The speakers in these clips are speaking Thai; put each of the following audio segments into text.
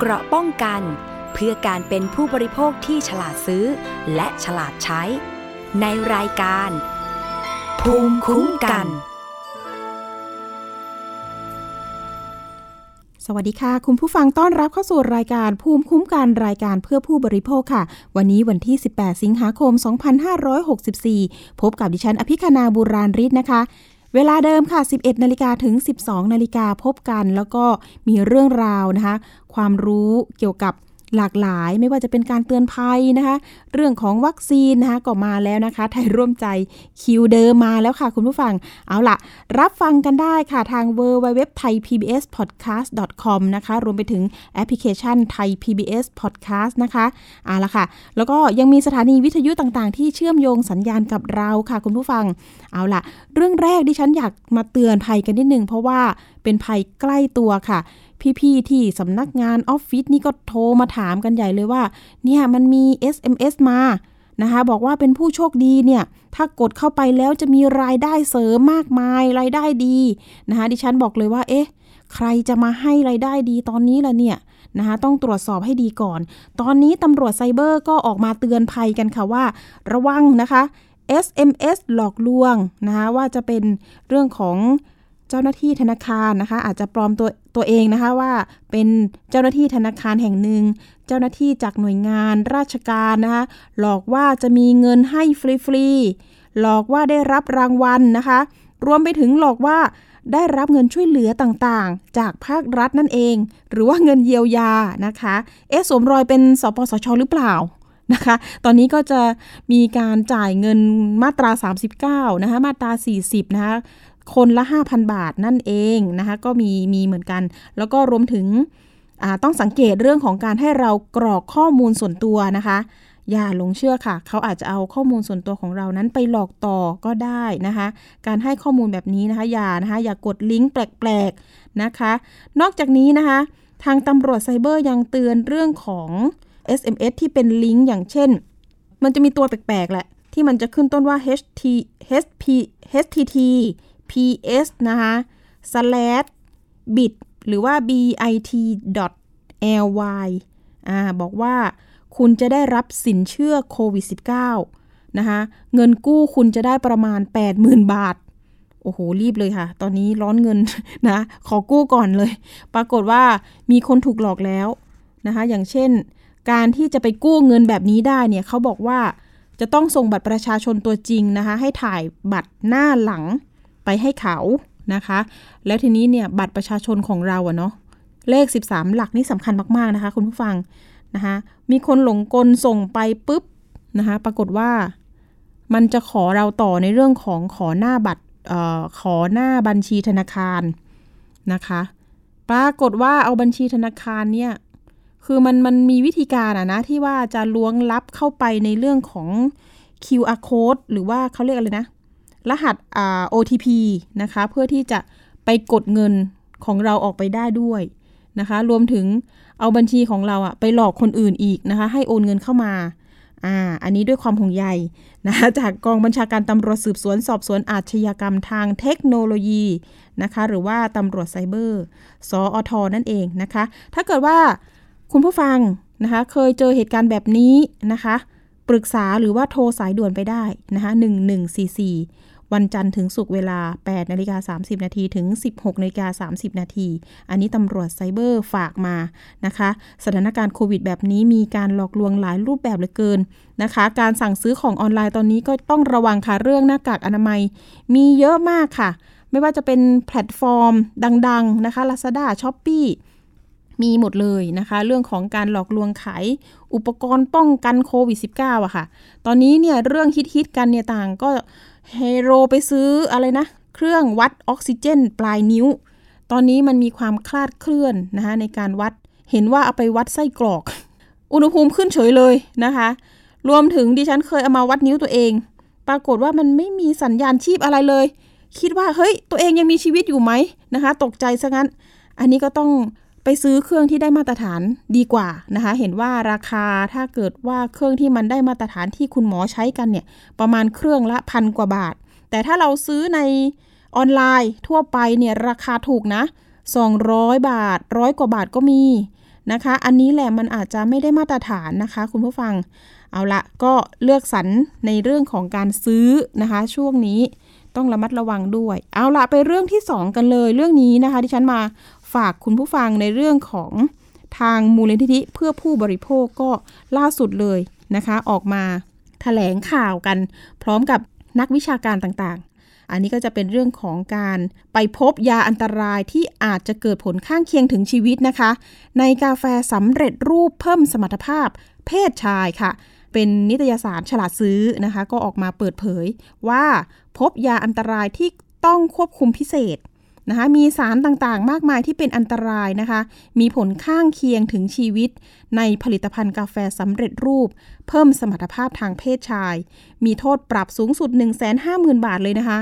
เกราะป้องกัน เพื่อการเป็นผู้บริโภคที่ฉลาดซื้อ และฉลาดใช้ ในรายการ ภูมิคุ้มกัน สวัสดีค่ะ คุณผู้ฟังต้อนรับเข้าสู่รายการภูมิคุ้มกันรายการเพื่อผู้บริโภคค่ะ วันนี้วันที่ 18 สิงหาคม 2564 พบกับดิฉันอภิคณาบุราริศนะคะ เวลาเดิมค่ะ 11 นาฬิกาถึง 12 นาฬิกาพบกัน แล้วก็มีเรื่องราวนะคะ ความรู้เกี่ยวกับ หลากหลายไม่ว่าจะเป็นการเตือนภัยนะคะ เรื่องของวัคซีนนะคะก็มาแล้วนะคะ ไทยร่วมใจคิวเดิมมาแล้วค่ะคุณผู้ฟัง เอาล่ะ รับฟังกันได้ค่ะทาง w w w t h a i PBS podcast com นะคะ รวมไปถึงแอปพลิเคชันไทย PBS podcast นะคะเอาล่ะค่ะ แล้วก็ยังมีสถานีวิทยุต่างๆ ที่เชื่อมโยงสัญญาณกับเราค่ะ คุณผู้ฟัง เอาล่ะ เรื่องแรกดิฉันอยากมาเตือนภัยกันนิดนึงเพราะว่าเป็นภัยใกล้ตัวค่ะ พี่ๆที่สำนักงานออฟฟิศนี่ก็โทรมาถามกันใหญ่เลยว่า เนี่ยมันมี SMS มานะคะบอกว่าเป็นผู้โชคดีเนี่ย ถ้ากดเข้าไปแล้วจะมีรายได้เสริมมากมาย รายได้ดีนะคะดิฉันบอกเลยว่า เอ๊ะ ใครจะมาให้รายได้ดีตอนนี้ล่ะเนี่ยนะคะต้องตรวจสอบให้ดีก่อน ตอนนี้ตำรวจไซเบอร์ก็ออกมาเตือนภัยกันค่ะว่า ระวังนะคะ SMS หลอกลวงนะคะว่าจะเป็นเรื่องของ เจ้าหน้าที่ธนาคารนะคะ อาจจะปลอมตัวตัวเองนะคะว่าเป็นเจ้าหน้าที่ธนาคารแห่งหนึ่ง เจ้าหน้าที่จากหน่วยงานราชการนะคะหลอกว่าจะมีเงินให้ฟรีๆหลอกว่าได้รับรางวัลนะคะ รวมไปถึงหลอกว่าได้รับเงินช่วยเหลือต่างๆ จากภาครัฐนั่นเอง หรือว่าเงินเยียวยานะคะเอ๊ะสวมรอยเป็นสปสชหรือเปล่านะคะ ตอนนี้ก็จะมีการจ่ายเงินมาตรา 39 นะคะ มาตรา 40 นะคะ คนละ 5,000 บาทนั่นเองนะคะก็มีมีเหมือนกัน แล้วก็รวมถึงต้องสังเกตเรื่องของการให้เรากรอกข้อมูลส่วนตัวนะคะ อย่าหลงเชื่อค่ะ เขาอาจจะเอาข้อมูลส่วนตัวของเรานั้นไปหลอกต่อก็ได้นะคะ การให้ข้อมูลแบบนี้นะคะ อย่านะคะอย่ากดลิงก์แปลกๆนะคะ นอกจากนี้นะคะ ทางตำรวจไซเบอร์ยังเตือนเรื่องของ SMS ที่เป็นลิงก์อย่างเช่น มันจะมีตัวแปลกๆแหละที่มันจะขึ้นต้นว่า ht hp htt ps นะคะ slash bit หรือว่า bit ly อ่าบอกว่าคุณจะได้รับสินเชื่อโควิด -19 นะคะ เงินกู้คุณจะได้ประมาณ 80,000 บาท โอ้โห รีบเลยค่ะ ตอนนี้ร้อนเงินนะ ขอกู้ก่อนเลย ปรากฏว่ามีคนถูกหลอกแล้วนะคะ อย่างเช่น การที่จะไปกู้เงินแบบนี้ได้เนี่ยเขาบอกว่าจะต้องส่งบัตรประชาชนตัวจริงนะคะ ให้ถ่ายบัตรหน้าหลัง ไปให้เขานะคะ แล้วทีนี้เนี่ยบัตรประชาชนของเราอะเนาะเลข 13 หลักนี่สำคัญมากๆนะคะ คุณผู้ฟังนะคะมีคนหลงกลส่งไปปุ๊บนะคะปรากฏว่ามันจะขอเราต่อในเรื่องของขอหน้าบัตรออขอหน้าบัญชีธนาคารนะคะ ปรากฏว่าเอาบัญชีธนาคารเนี่ยคือมันมันมีวิธีการอะนะที่ว่าจะล้วงลับเข้าไปในเรื่องของ QR code หรือว่าเขาเรียกอะไรนะ รหัส OTP นะคะ เพื่อที่จะไปกดเงินของเราออกไปได้ด้วยนะคะ รวมถึงเอาบัญชีของเราอะไปหลอกคนอื่นอีกนะคะ ให้โอนเงินเข้ามาอ่าอันนี้ด้วยความห่วงใยนะคะจากกองบัญชาการตำรวจสืบสวนสอบสวนอาชญากรรมทางเทคโนโลยีนะคะ หรือว่าตำรวจไซเบอร์ สออทอนั่นเองนะคะ ถ้าเกิดว่าคุณผู้ฟังนะคะ เคยเจอเหตุการณ์แบบนี้นะคะ ปรึกษาหรือว่าโทรสายด่วนไปได้นะคะ 1144 วันจันทร์ถึงศุกร์เวลา 8 นาฬิกา 30 นาทีถึง 16 นาฬิกา 30 นาทีอันนี้ตำรวจไซเบอร์ฝากมานะคะ สถานการณ์โควิดแบบนี้มีการหลอกลวงหลายรูปแบบเหลือเกินนะคะ การสั่งซื้อของออนไลน์ตอนนี้ก็ต้องระวังค่ะเรื่องหน้ากากอนามัย มีเยอะมากค่ะ ไม่ว่าจะเป็นแพลตฟอร์ม ดัง ๆ นะคะ Lazada Shopee มีหมดเลยนะคะ เรื่องของการหลอกลวงขายอุปกรณ์ป้องกันโควิด -19 อะค่ะ ตอนนี้เนี่ยเรื่องฮิตๆกันเนี่ยต่างก็ เฮโรไปซื้ออะไรนะ เครื่องวัดออกซิเจน ปลายนิ้ว ตอนนี้มันมีความคลาดเคลื่อนนะคะในการวัดเห็นว่าเอาไปวัดไส้กรอก อุณหภูมิขึ้นเฉยเลยนะคะ รวมถึงดิฉันเคยเอามาวัดนิ้วตัวเอง ปรากฏว่ามันไม่มีสัญญาณชีพอะไรเลย คิดว่าเฮ้ยตัวเองยังมีชีวิตอยู่ไหมนะคะ ตกใจซะงั้น อันนี้ก็ต้อง ไปซื้อเครื่องที่ได้มาตรฐานดีกว่านะคะ เห็นว่าราคาถ้าเกิดว่าเครื่องที่มันได้มาตรฐานที่คุณหมอใช้กันเนี่ย ประมาณเครื่องละพันกว่าบาท แต่ถ้าเราซื้อในออนไลน์ทั่วไปเนี่ยราคาถูกนะ 200 บาทร้อยกว่าบาทก็มีนะคะ อันนี้แหละมันอาจจะไม่ได้มาตรฐานนะคะ คุณผู้ฟัง เอาละก็เลือกสรรในเรื่องของการซื้อนะคะ ช่วงนี้ต้องระมัดระวังด้วย เอาละไปเรื่องที่ 2 กันเลย เรื่องนี้นะคะที่ฉันมา ฝากคุณผู้ฟังในเรื่องของทางมูลนิธิเพื่อผู้บริโภคก็ล่าสุดเลยนะคะ ออกมาถแถลงข่าวกัน พร้อมกับนักวิชาการต่างๆ อันนี้ก็จะเป็นเรื่องของการไปพบยาอันตรายที่อาจจะเกิดผลข้างเคียงถึงชีวิตนะคะ ในกาแฟสำเร็จรูปเพิ่มสมรรถภาพ เพศชายค่ะ เป็นนิตยสารฉลาดซื้อนะคะ ก็ออกมาเปิดเผยว่าพบยาอันตรายที่ต้องควบคุมพิเศษ นะคะมีสารต่างๆ มากมายที่เป็นอันตรายนะคะ มีผลข้างเคียงถึงชีวิต ในผลิตภัณฑ์กาแฟสำเร็จรูป เพิ่มสมรรถภาพทางเพศชาย มีโทษปรับสูงสุด 150,000 บาทเลยนะคะ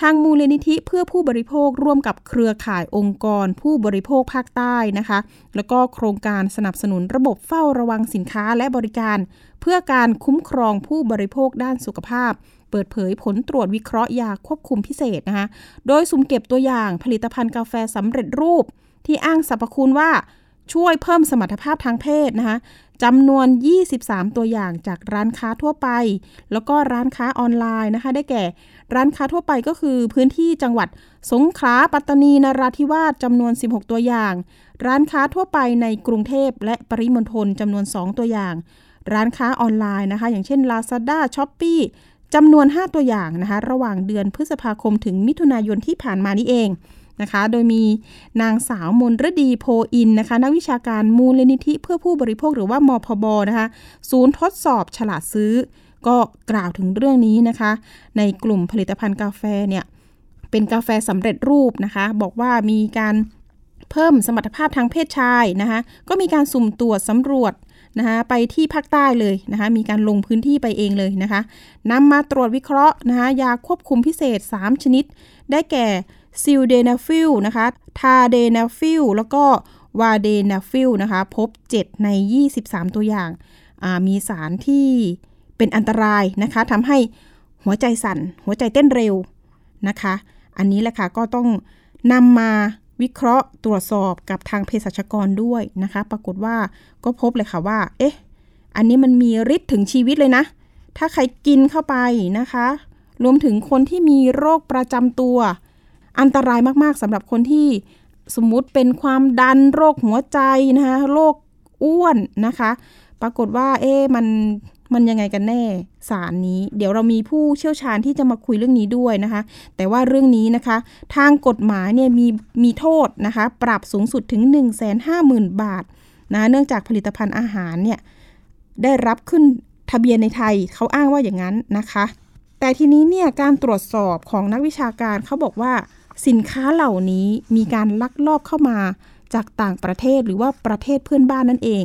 ทางมูลนิธิเพื่อผู้บริโภคร่วมกับเครือข่ายองค์กร ผู้บริโภคภาคใต้นะคะ แล้วก็โครงการสนับสนุนระบบเฝ้าระวังสินค้าและบริการ เพื่อการคุ้มครองผู้บริโภคด้านสุขภาพ เปิดเผยผลตรวจวิเคราะห์ยาควบคุมพิเศษนะคะ โดยสุ่มเก็บตัวอย่างผลิตภัณฑ์กาแฟสำเร็จรูป ที่อ้างสรรพคุณว่าช่วยเพิ่มสมรรถภาพทางเพศนะคะจำนวน 23 ตัวอย่างจากร้านค้าทั่วไป แล้วก็ร้านค้าออนไลน์นะคะ ได้แก่ ร้านค้าทั่วไปก็คือพื้นที่จังหวัดสงขลา ปัตตานี นราธิวาสจำนวน 16 ตัวอย่าง ร้านค้าทั่วไปในกรุงเทพและปริมณฑลจำนวน 2 ตัวอย่าง ร้านค้าออนไลน์นะคะ อย่างเช่น Lazada, Shopee จำนวน 5 ตัวอย่างนะคะระหว่างเดือนพฤษภาคมถึงมิถุนายนที่ผ่านมานี้เองนะคะ โดยมีนางสาวมนรดีโพอินนะคะนักวิชาการมูลนิธิเพื่อผู้บริโภคหรือว่ามพบนะคะศูนย์ทดสอบฉลาดซื้อ ก็กล่าวถึงเรื่องนี้นะคะ ในกลุ่มผลิตภัณฑ์กาแฟเนี่ยเป็นกาแฟสำเร็จรูปนะคะ บอกว่ามีการเพิ่มสมรรถภาพทางเพศชายนะคะก็มีการสุ่มตรวจสำรวจ นะคะไปที่ภาคใต้เลยนะคะมีการลงพื้นที่ไปเองเลยนะคะนำมาตรวจวิเคราะห์นะคะยาควบคุมพิเศษ 3 ชนิด ได้แก่ซิลเดนาฟิลนะคะทาเดลาฟิลแล้วก็วาเดนาฟิลนะคะพบ 7 ใน 23 ตัวอย่างมีสารที่เป็นอันตรายนะคะทำให้หัวใจสั่น หัวใจเต้นเร็วนะคะ อันนี้แหละค่ะก็ต้องนำมา วิเคราะห์ตรวจสอบกับทางเภสัชกรด้วยนะคะ ปรากฏว่าก็พบเลยค่ะว่า เอ๊ะ อันนี้มันมีฤทธิ์ถึงชีวิตเลยนะ ถ้าใครกินเข้าไปนะคะ รวมถึงคนที่มีโรคประจำตัว อันตรายมากๆสำหรับคนที่สมมุติเป็นความดันโรคหัวใจนะคะ โรคอ้วนนะคะ ปรากฏว่า เอ๊ะมัน มันยังไงกันแน่สารนี้ เดี๋ยวเรามีผู้เชี่ยวชาญที่จะมาคุยเรื่องนี้ด้วยนะคะ แต่ว่าเรื่องนี้นะคะ ทางกฎหมายเนี่ยมีมีโทษนะคะ ปรับสูงสุดถึง 1 5 0 0 0 0 บาทนะเนื่องจากผลิตภัณฑ์อาหารเนี่ยได้รับขึ้นทะเบียนในไทยเขาอ้างว่าอย่างนั้นนะคะ แต่ทีนี้เนี่ยการตรวจสอบของนักวิชาการเขาบอกว่าสินค้าเหล่านี้มีการลักลอบเข้ามาจากต่างประเทศหรือว่าประเทศเพื่อนบ้านนั่นเอง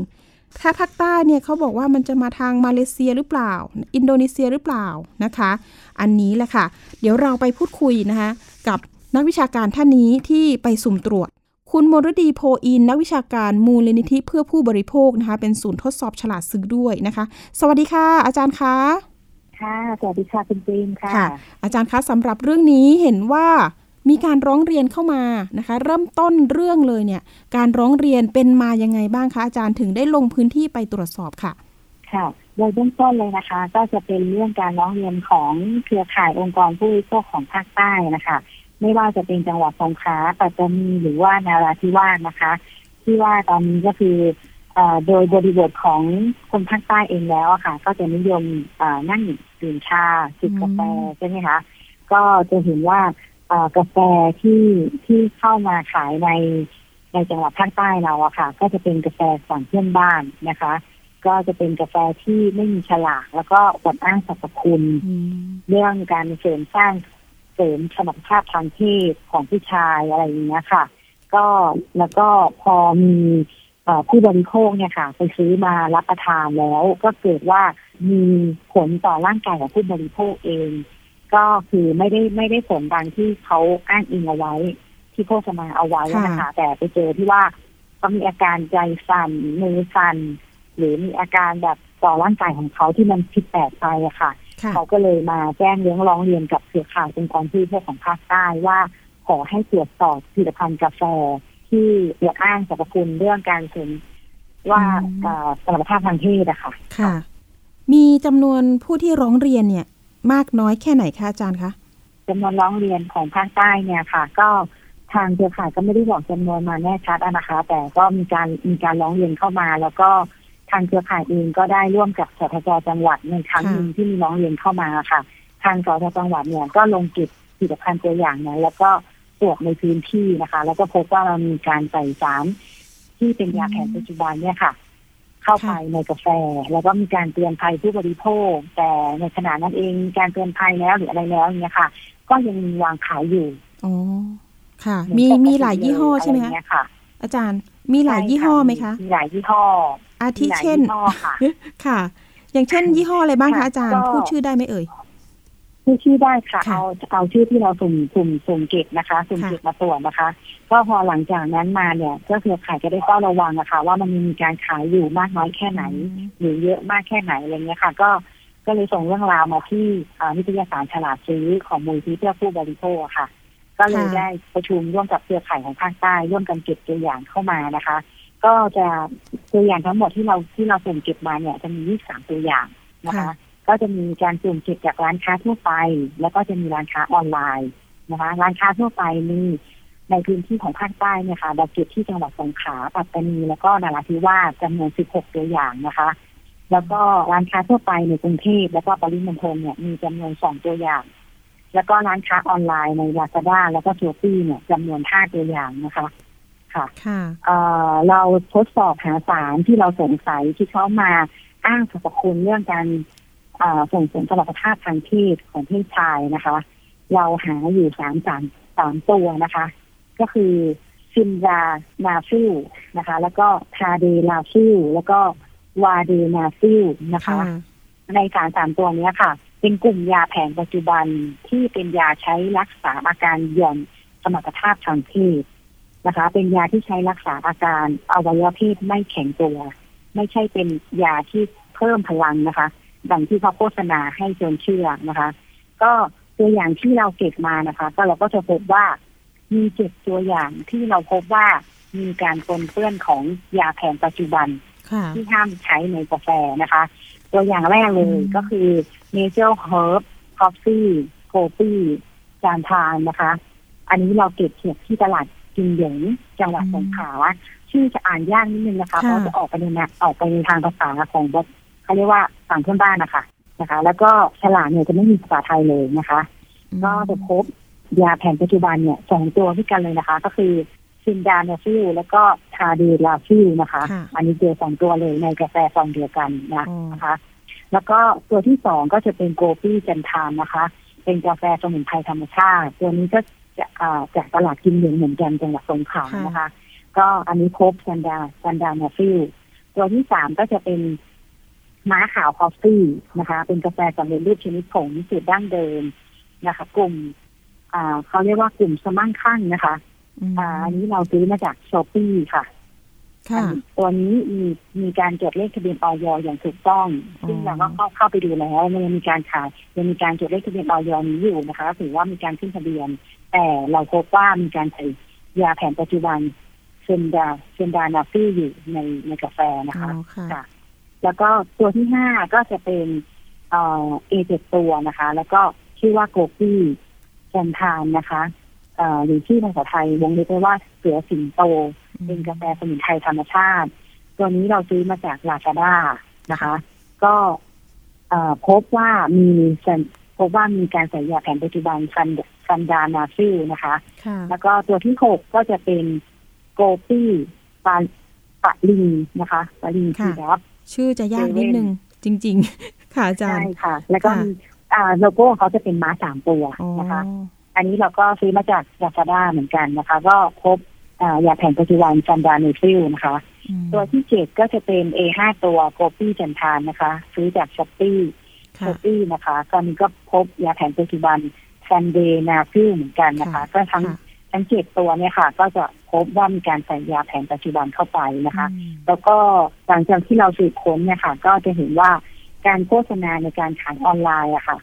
ถ้าภาคใต้เนี่ยเขาบอกว่ามันจะมาทางมาเลเซียหรือเปล่า อินโดนีเซียหรือเปล่านะคะ อันนี้แหละค่ะ เดี๋ยวเราไปพูดคุยนะคะกับนักวิชาการท่านนี้ที่ไปสุ่มตรวจ คุณมรดีโพอิน นักวิชาการมูลนิธิเพื่อผู้บริโภคนะคะ เป็นศูนย์ทดสอบฉลาดซื้อด้วยนะคะ สวัสดีค่ะ อาจารย์คะค่ะสวัสดีค่ะคุณจีนค่ะ อาจารย์คะสำหรับเรื่องนี้เห็นว่า มีการร้องเรียนเข้ามานะคะ เริ่มต้นเรื่องเลยเนี่ย การร้องเรียนเป็นมายังไงบ้างคะอาจารย์ถึงได้ลงพื้นที่ไปตรวจสอบค่ะ ค่ะโดยเบื้องต้นเลยนะคะ ก็จะเป็นเรื่องการร้องเรียนของเครือข่ายองค์กรผู้บริโภคของภาคใต้นะคะ ไม่ว่าจะเป็นจังหวัดสงขลาปัตตานีหรือว่านาราธิวาสนะคะ ที่ว่าตอนนี้ก็คือโดยบริบทของคนภาคใต้เองแล้วค่ะ ก็จะนิยมนั่งดื่มชาจิบกาแฟใช่ไหมคะก็จะเห็นว่า กาแฟที่ที่เข้ามาขายในในจังหวัดภาคใต้เราอะค่ะ ก็จะเป็นกาแฟฝั่งเพื่อนบ้านนะคะ ก็จะเป็นกาแฟที่ไม่มีฉลาก แล้วก็อวดอ้างสรรพคุณ เรื่องการเสริมสร้างเสริมสมรรถภาพทางเพศของผู้ชายอะไรอย่างเงี้ยค่ะ ก็แล้วก็พอมีผู้บริโภคเนี่ยค่ะไปซื้อมารับประทานแล้ว ก็เกิดว่ามีผลต่อร่างกายของผู้บริโภคเอง ก็คือไม่ได้ไม่ได้ผลดังที่เขาอ้างอิงเอาไว้ ที่โฆษณาเอาไว้นะคะ แต่ไปเจอที่ว่าเขามีอาการใจสั่นมือสั่นหรือมีอาการแบบต่อร่างกายของเขาที่มันผิดแปลกไปอะค่ะ เขาก็เลยมาแจ้งเรื่องร้องเรียนกับเครือข่ายองค์กรผู้บริของภาคใต้ว่า ขอให้ตรวจสอบผลิตภัณฑ์กาแฟที่อวดอ้างสรรพคุณเรื่องการเสริมว่าอืมเอ่อสมรรถภาพทางเพศอะค่ะ ค่ะ มีจำนวนผู้ที่ร้องเรียนเนี่ย มากน้อยแค่ไหนคะอาจารย์คะจำนวนร้องเรียนของภาคใต้เนี่ยค่ะ ก็ทางเครือข่ายก็ไม่ได้บอกจำนวนมาแน่ชัดนะคะ แต่ก็มีการมีการร้องเรียนเข้ามา แล้วก็ทางเครือข่ายเองก็ได้ร่วมกับสทจจังหวัดในครั้งหนึ่งที่มีร้องเรียนเข้ามาค่ะ ทางสทจังหวัดเนี่ยก็ลงเก็บผลิตภัณฑ์ตัวอย่างนั้นแล้วก็ตรวจในพื้นที่นะคะ แล้วก็พบว่าเรามีการใส่สารที่เป็นยาแผนปัจจุบันเนี่ยค่ะ เข้าไปในกาแฟ แล้วก็มีการเตือนภัยผู้บริโภค แต่ในขณะนั้นเองมีการเตือนภัยแล้วหรืออะไรแล้วเนี่ยค่ะ ก็ยังมีวางขายอยู่อ๋อค่ะเหอนมีปกติมีหลายยี่ห้อใช่ไหมอะรคะเงี้ยค่ะอาจารย์มีหลายยี่ห้อไหมคะมีหลายยี่ห้อ อาทิมีหลายเช่นยี่ห้อค่ะค่ะ อย่างเช่นยี่ห้ออะไรบ้างคะค่ะอาจารย์ก็พูดชื่อได้ไหมเอ่ย ชื่อชื่อได้ค่ะค่ะ เอาเอาชื่อที่เราสุ่มสุ่มสุ่มเก็บนะคะ สุ่มค่ะเก็บมาตรวจนะคะก็พอหลังจากนั้นมาเนี่ยก็คือขายจะได้เฝ้าระวังนะคะว่ามันมีการขายอยู่มากน้อยแค่ไหนหรือเยอะมากแค่ไหนอะไรเงี้ยค่ะ ก็ก็เลยส่งเรื่องราวมาที่อ่านิตยสารฉลาดซื้อของมูลที่เพื่อผู้บริโภคอะค่ะ ก็เลยค่ะได้ประชุมร่วมกับเครือข่ายของภาคใต้ร่วมกันเก็บตัวอย่างเข้ามานะคะ ก็จะตัวอย่างทั้งหมดที่เราที่เราสุ่มเก็บมาเนี่ยจะมี 23 ตัวอย่างนะคะค่ะ ก็จะมีการสุ่มเก็บจากร้านค้าทั่วไป แล้วก็จะมีร้านค้าออนไลน์นะคะ ร้านค้าทั่วไปมีในพื้นที่ของภาคใต้เนี่ยค่ะเราเก็บที่จังหวัดสงขลาปัตตานีแล้วก็นราธิวาสจำนวน 16 ตัวอย่างนะคะ แล้วก็ร้านค้าทั่วไปในกรุงเทพแล้วก็ปริมณฑลเนี่ยมีจำนวน 2 ตัวอย่าง แล้วก็ร้านค้าออนไลน์ใน Lazada แล้วก็ s h o p e e เนี่ยจำนวน 5 ตัวอย่างนะคะค่ะค่ะเอ่อเราทดสอบหาสารที่เราสงสัยที่เขามาอ้างสรรพคุณเรื่องการเอ่อ ส่งเสริมสมรรถภาพทางเพศของเพศชายนะคะ เราหาอยู่สามสามสามตัวนะคะ ก็คือซิลเดนาฟิลนะคะ แล้วก็ทาเดลาฟิลแล้วก็วาเดนาฟิลนะคะค่ะในสารสามตัวเนี้ยค่ะ เป็นกลุ่มยาแผนปัจจุบันที่เป็นยาใช้รักษาอาการหย่อนสมรรถภาพทางเพศนะคะ เป็นยาที่ใช้รักษาอาการอวัยวะเพศไม่แข็งตัว ไม่ใช่เป็นยาที่เพิ่มพลังนะคะ ดังที่เขาโฆษณาให้จนเชื่อนะคะ ก็ตัวอย่างที่เราเก็บมานะคะ ก็เราก็จะพบว่ามีเจ็ดตัวอย่างที่เราพบว่ามีการปนเปื้อนของยาแผนปัจจุบันค่ะที่ห้ามใช้ในกาแฟนะคะ ตัวอย่างแรกเลยอืมก็คือ Nature Herb Coffee Coffee จานทานนะคะ อันนี้เราเก็บเขียบที่ตลาดจิงเหยิงจังหวัดสงขลาชื่อจะอ่านยากนิดนึงนะคะ เพราะจะออกไปในนะออกไปในทางภาษาของบ เขาเรียกว่าฝั่งเพื่อนบ้านนะคะนะคะ แล้วก็ฉลากเนี่ยจะไม่มีภาษาไทยเลยนะคะ ก็จะพบยาแผนปัจจุบันเนี่ยสองตัวด้วยกันเลยนะคะ ก็คือซิลเดนาฟิลแล้วก็ทาเดลาฟิลนะคะค่ะอันนี้เจอสองตัวเลยในกาแฟซองเดียวกันนะอ๋อนะคะ แล้วก็ตัวที่สองก็จะเป็นโกปี้จันทานนะคะ เป็นกาแฟสมุนไพรธรรมชาติตัวนี้ก็จะอ่าจากตลาดกินเหลืองเหมือนกันจังหวัดสงขลาค่ะนะคะ ก็อันนี้พบซิลเดซิลเดนาฟิลตัวที่สามก็จะเป็น ม้าขาว Coffee นะคะ เป็นกาแฟสำเร็จรูปชนิดผงสูตรดั้งเดิมนะคะ กลุ่มอ่าเขาเรียกว่ากลุ่มมั่งคั่งนะคะอืมอ่าอันนี้เราซื้อมาจาก Shopee ค่ะค่ะอันนี้ตัวนี้มีมีการจดเลขทะเบียนอย.อย่างถูกต้องอ๋อซึ่งเราก็เข้าเข้าไปดูแล้วมันยังมีการขายยังมีการจดเลขทะเบียนอย.นี้อยู่นะคะถือว่ามีการขึ้นทะเบียน แต่เราพบว่ามีการใส่ยาแผนปัจจุบันซิลเดซิลเดนาฟิลอยู่ในในกาแฟนะคะอ๋อค่ะค่ะ แล้วก็ตัวที่ห้าก็จะเป็นเอ่อเอเจ็ดตัวนะคะ แล้วก็ชื่อว่าโกปี้จันทานนะคะเอ่อหรือชื่อภาษาไทยวงเล็บไว้ว่าเสือสิงโต เป็นกาแฟสมุนไพรธรรมชาติ ตัวนี้เราซื้อมาจากลาซาด้านะคะ ก็เอ่อพบว่ามีสัญพบว่ามีการใส่ยาแผนปัจจุบันฟันฟันดานาฟิลนะคะค่ะแล้วก็ตัวที่หกก็จะเป็นโกปี้ปาปะลิงนะคะปะลิงค่ะทีดับ ชื่อจะยากนิดนึง จริง ๆ ค่ะอาจารใช่ย์ค่ะ แล้วก็ค่ะมีอ่าโลโก้เขาจะเป็นม้าสามตัวอ๋อนะคะ อันนี้เราก็ซื้อมาจากลาซาด้าเหมือนกันนะคะ ก็พบอ่ายาแผนปัจจุบันซิลเดนาฟิลนะคะอืมตัวที่เจ็ดก็จะเป็น A5 ตัวโกปี้จันตันนะคะ ซื้อจาก Shopee ค่ะ Shopee นะคะตอนนี้ก็พบยาแผนปัจจุบันซิลเดนาฟิลเหมือนกันนะคะ ก็ทั้งค่ะ ทั้งเจ็ดตัวเนี่ยค่ะ ก็จะพบว่ามีการใส่ยาแผนปัจจุบันเข้าไปนะคะอืมแล้วก็หลังจากที่เราสืบค้นเนี่ยค่ะ ก็จะเห็นว่าการโฆษณาในการขายออนไลน์อะค่ะ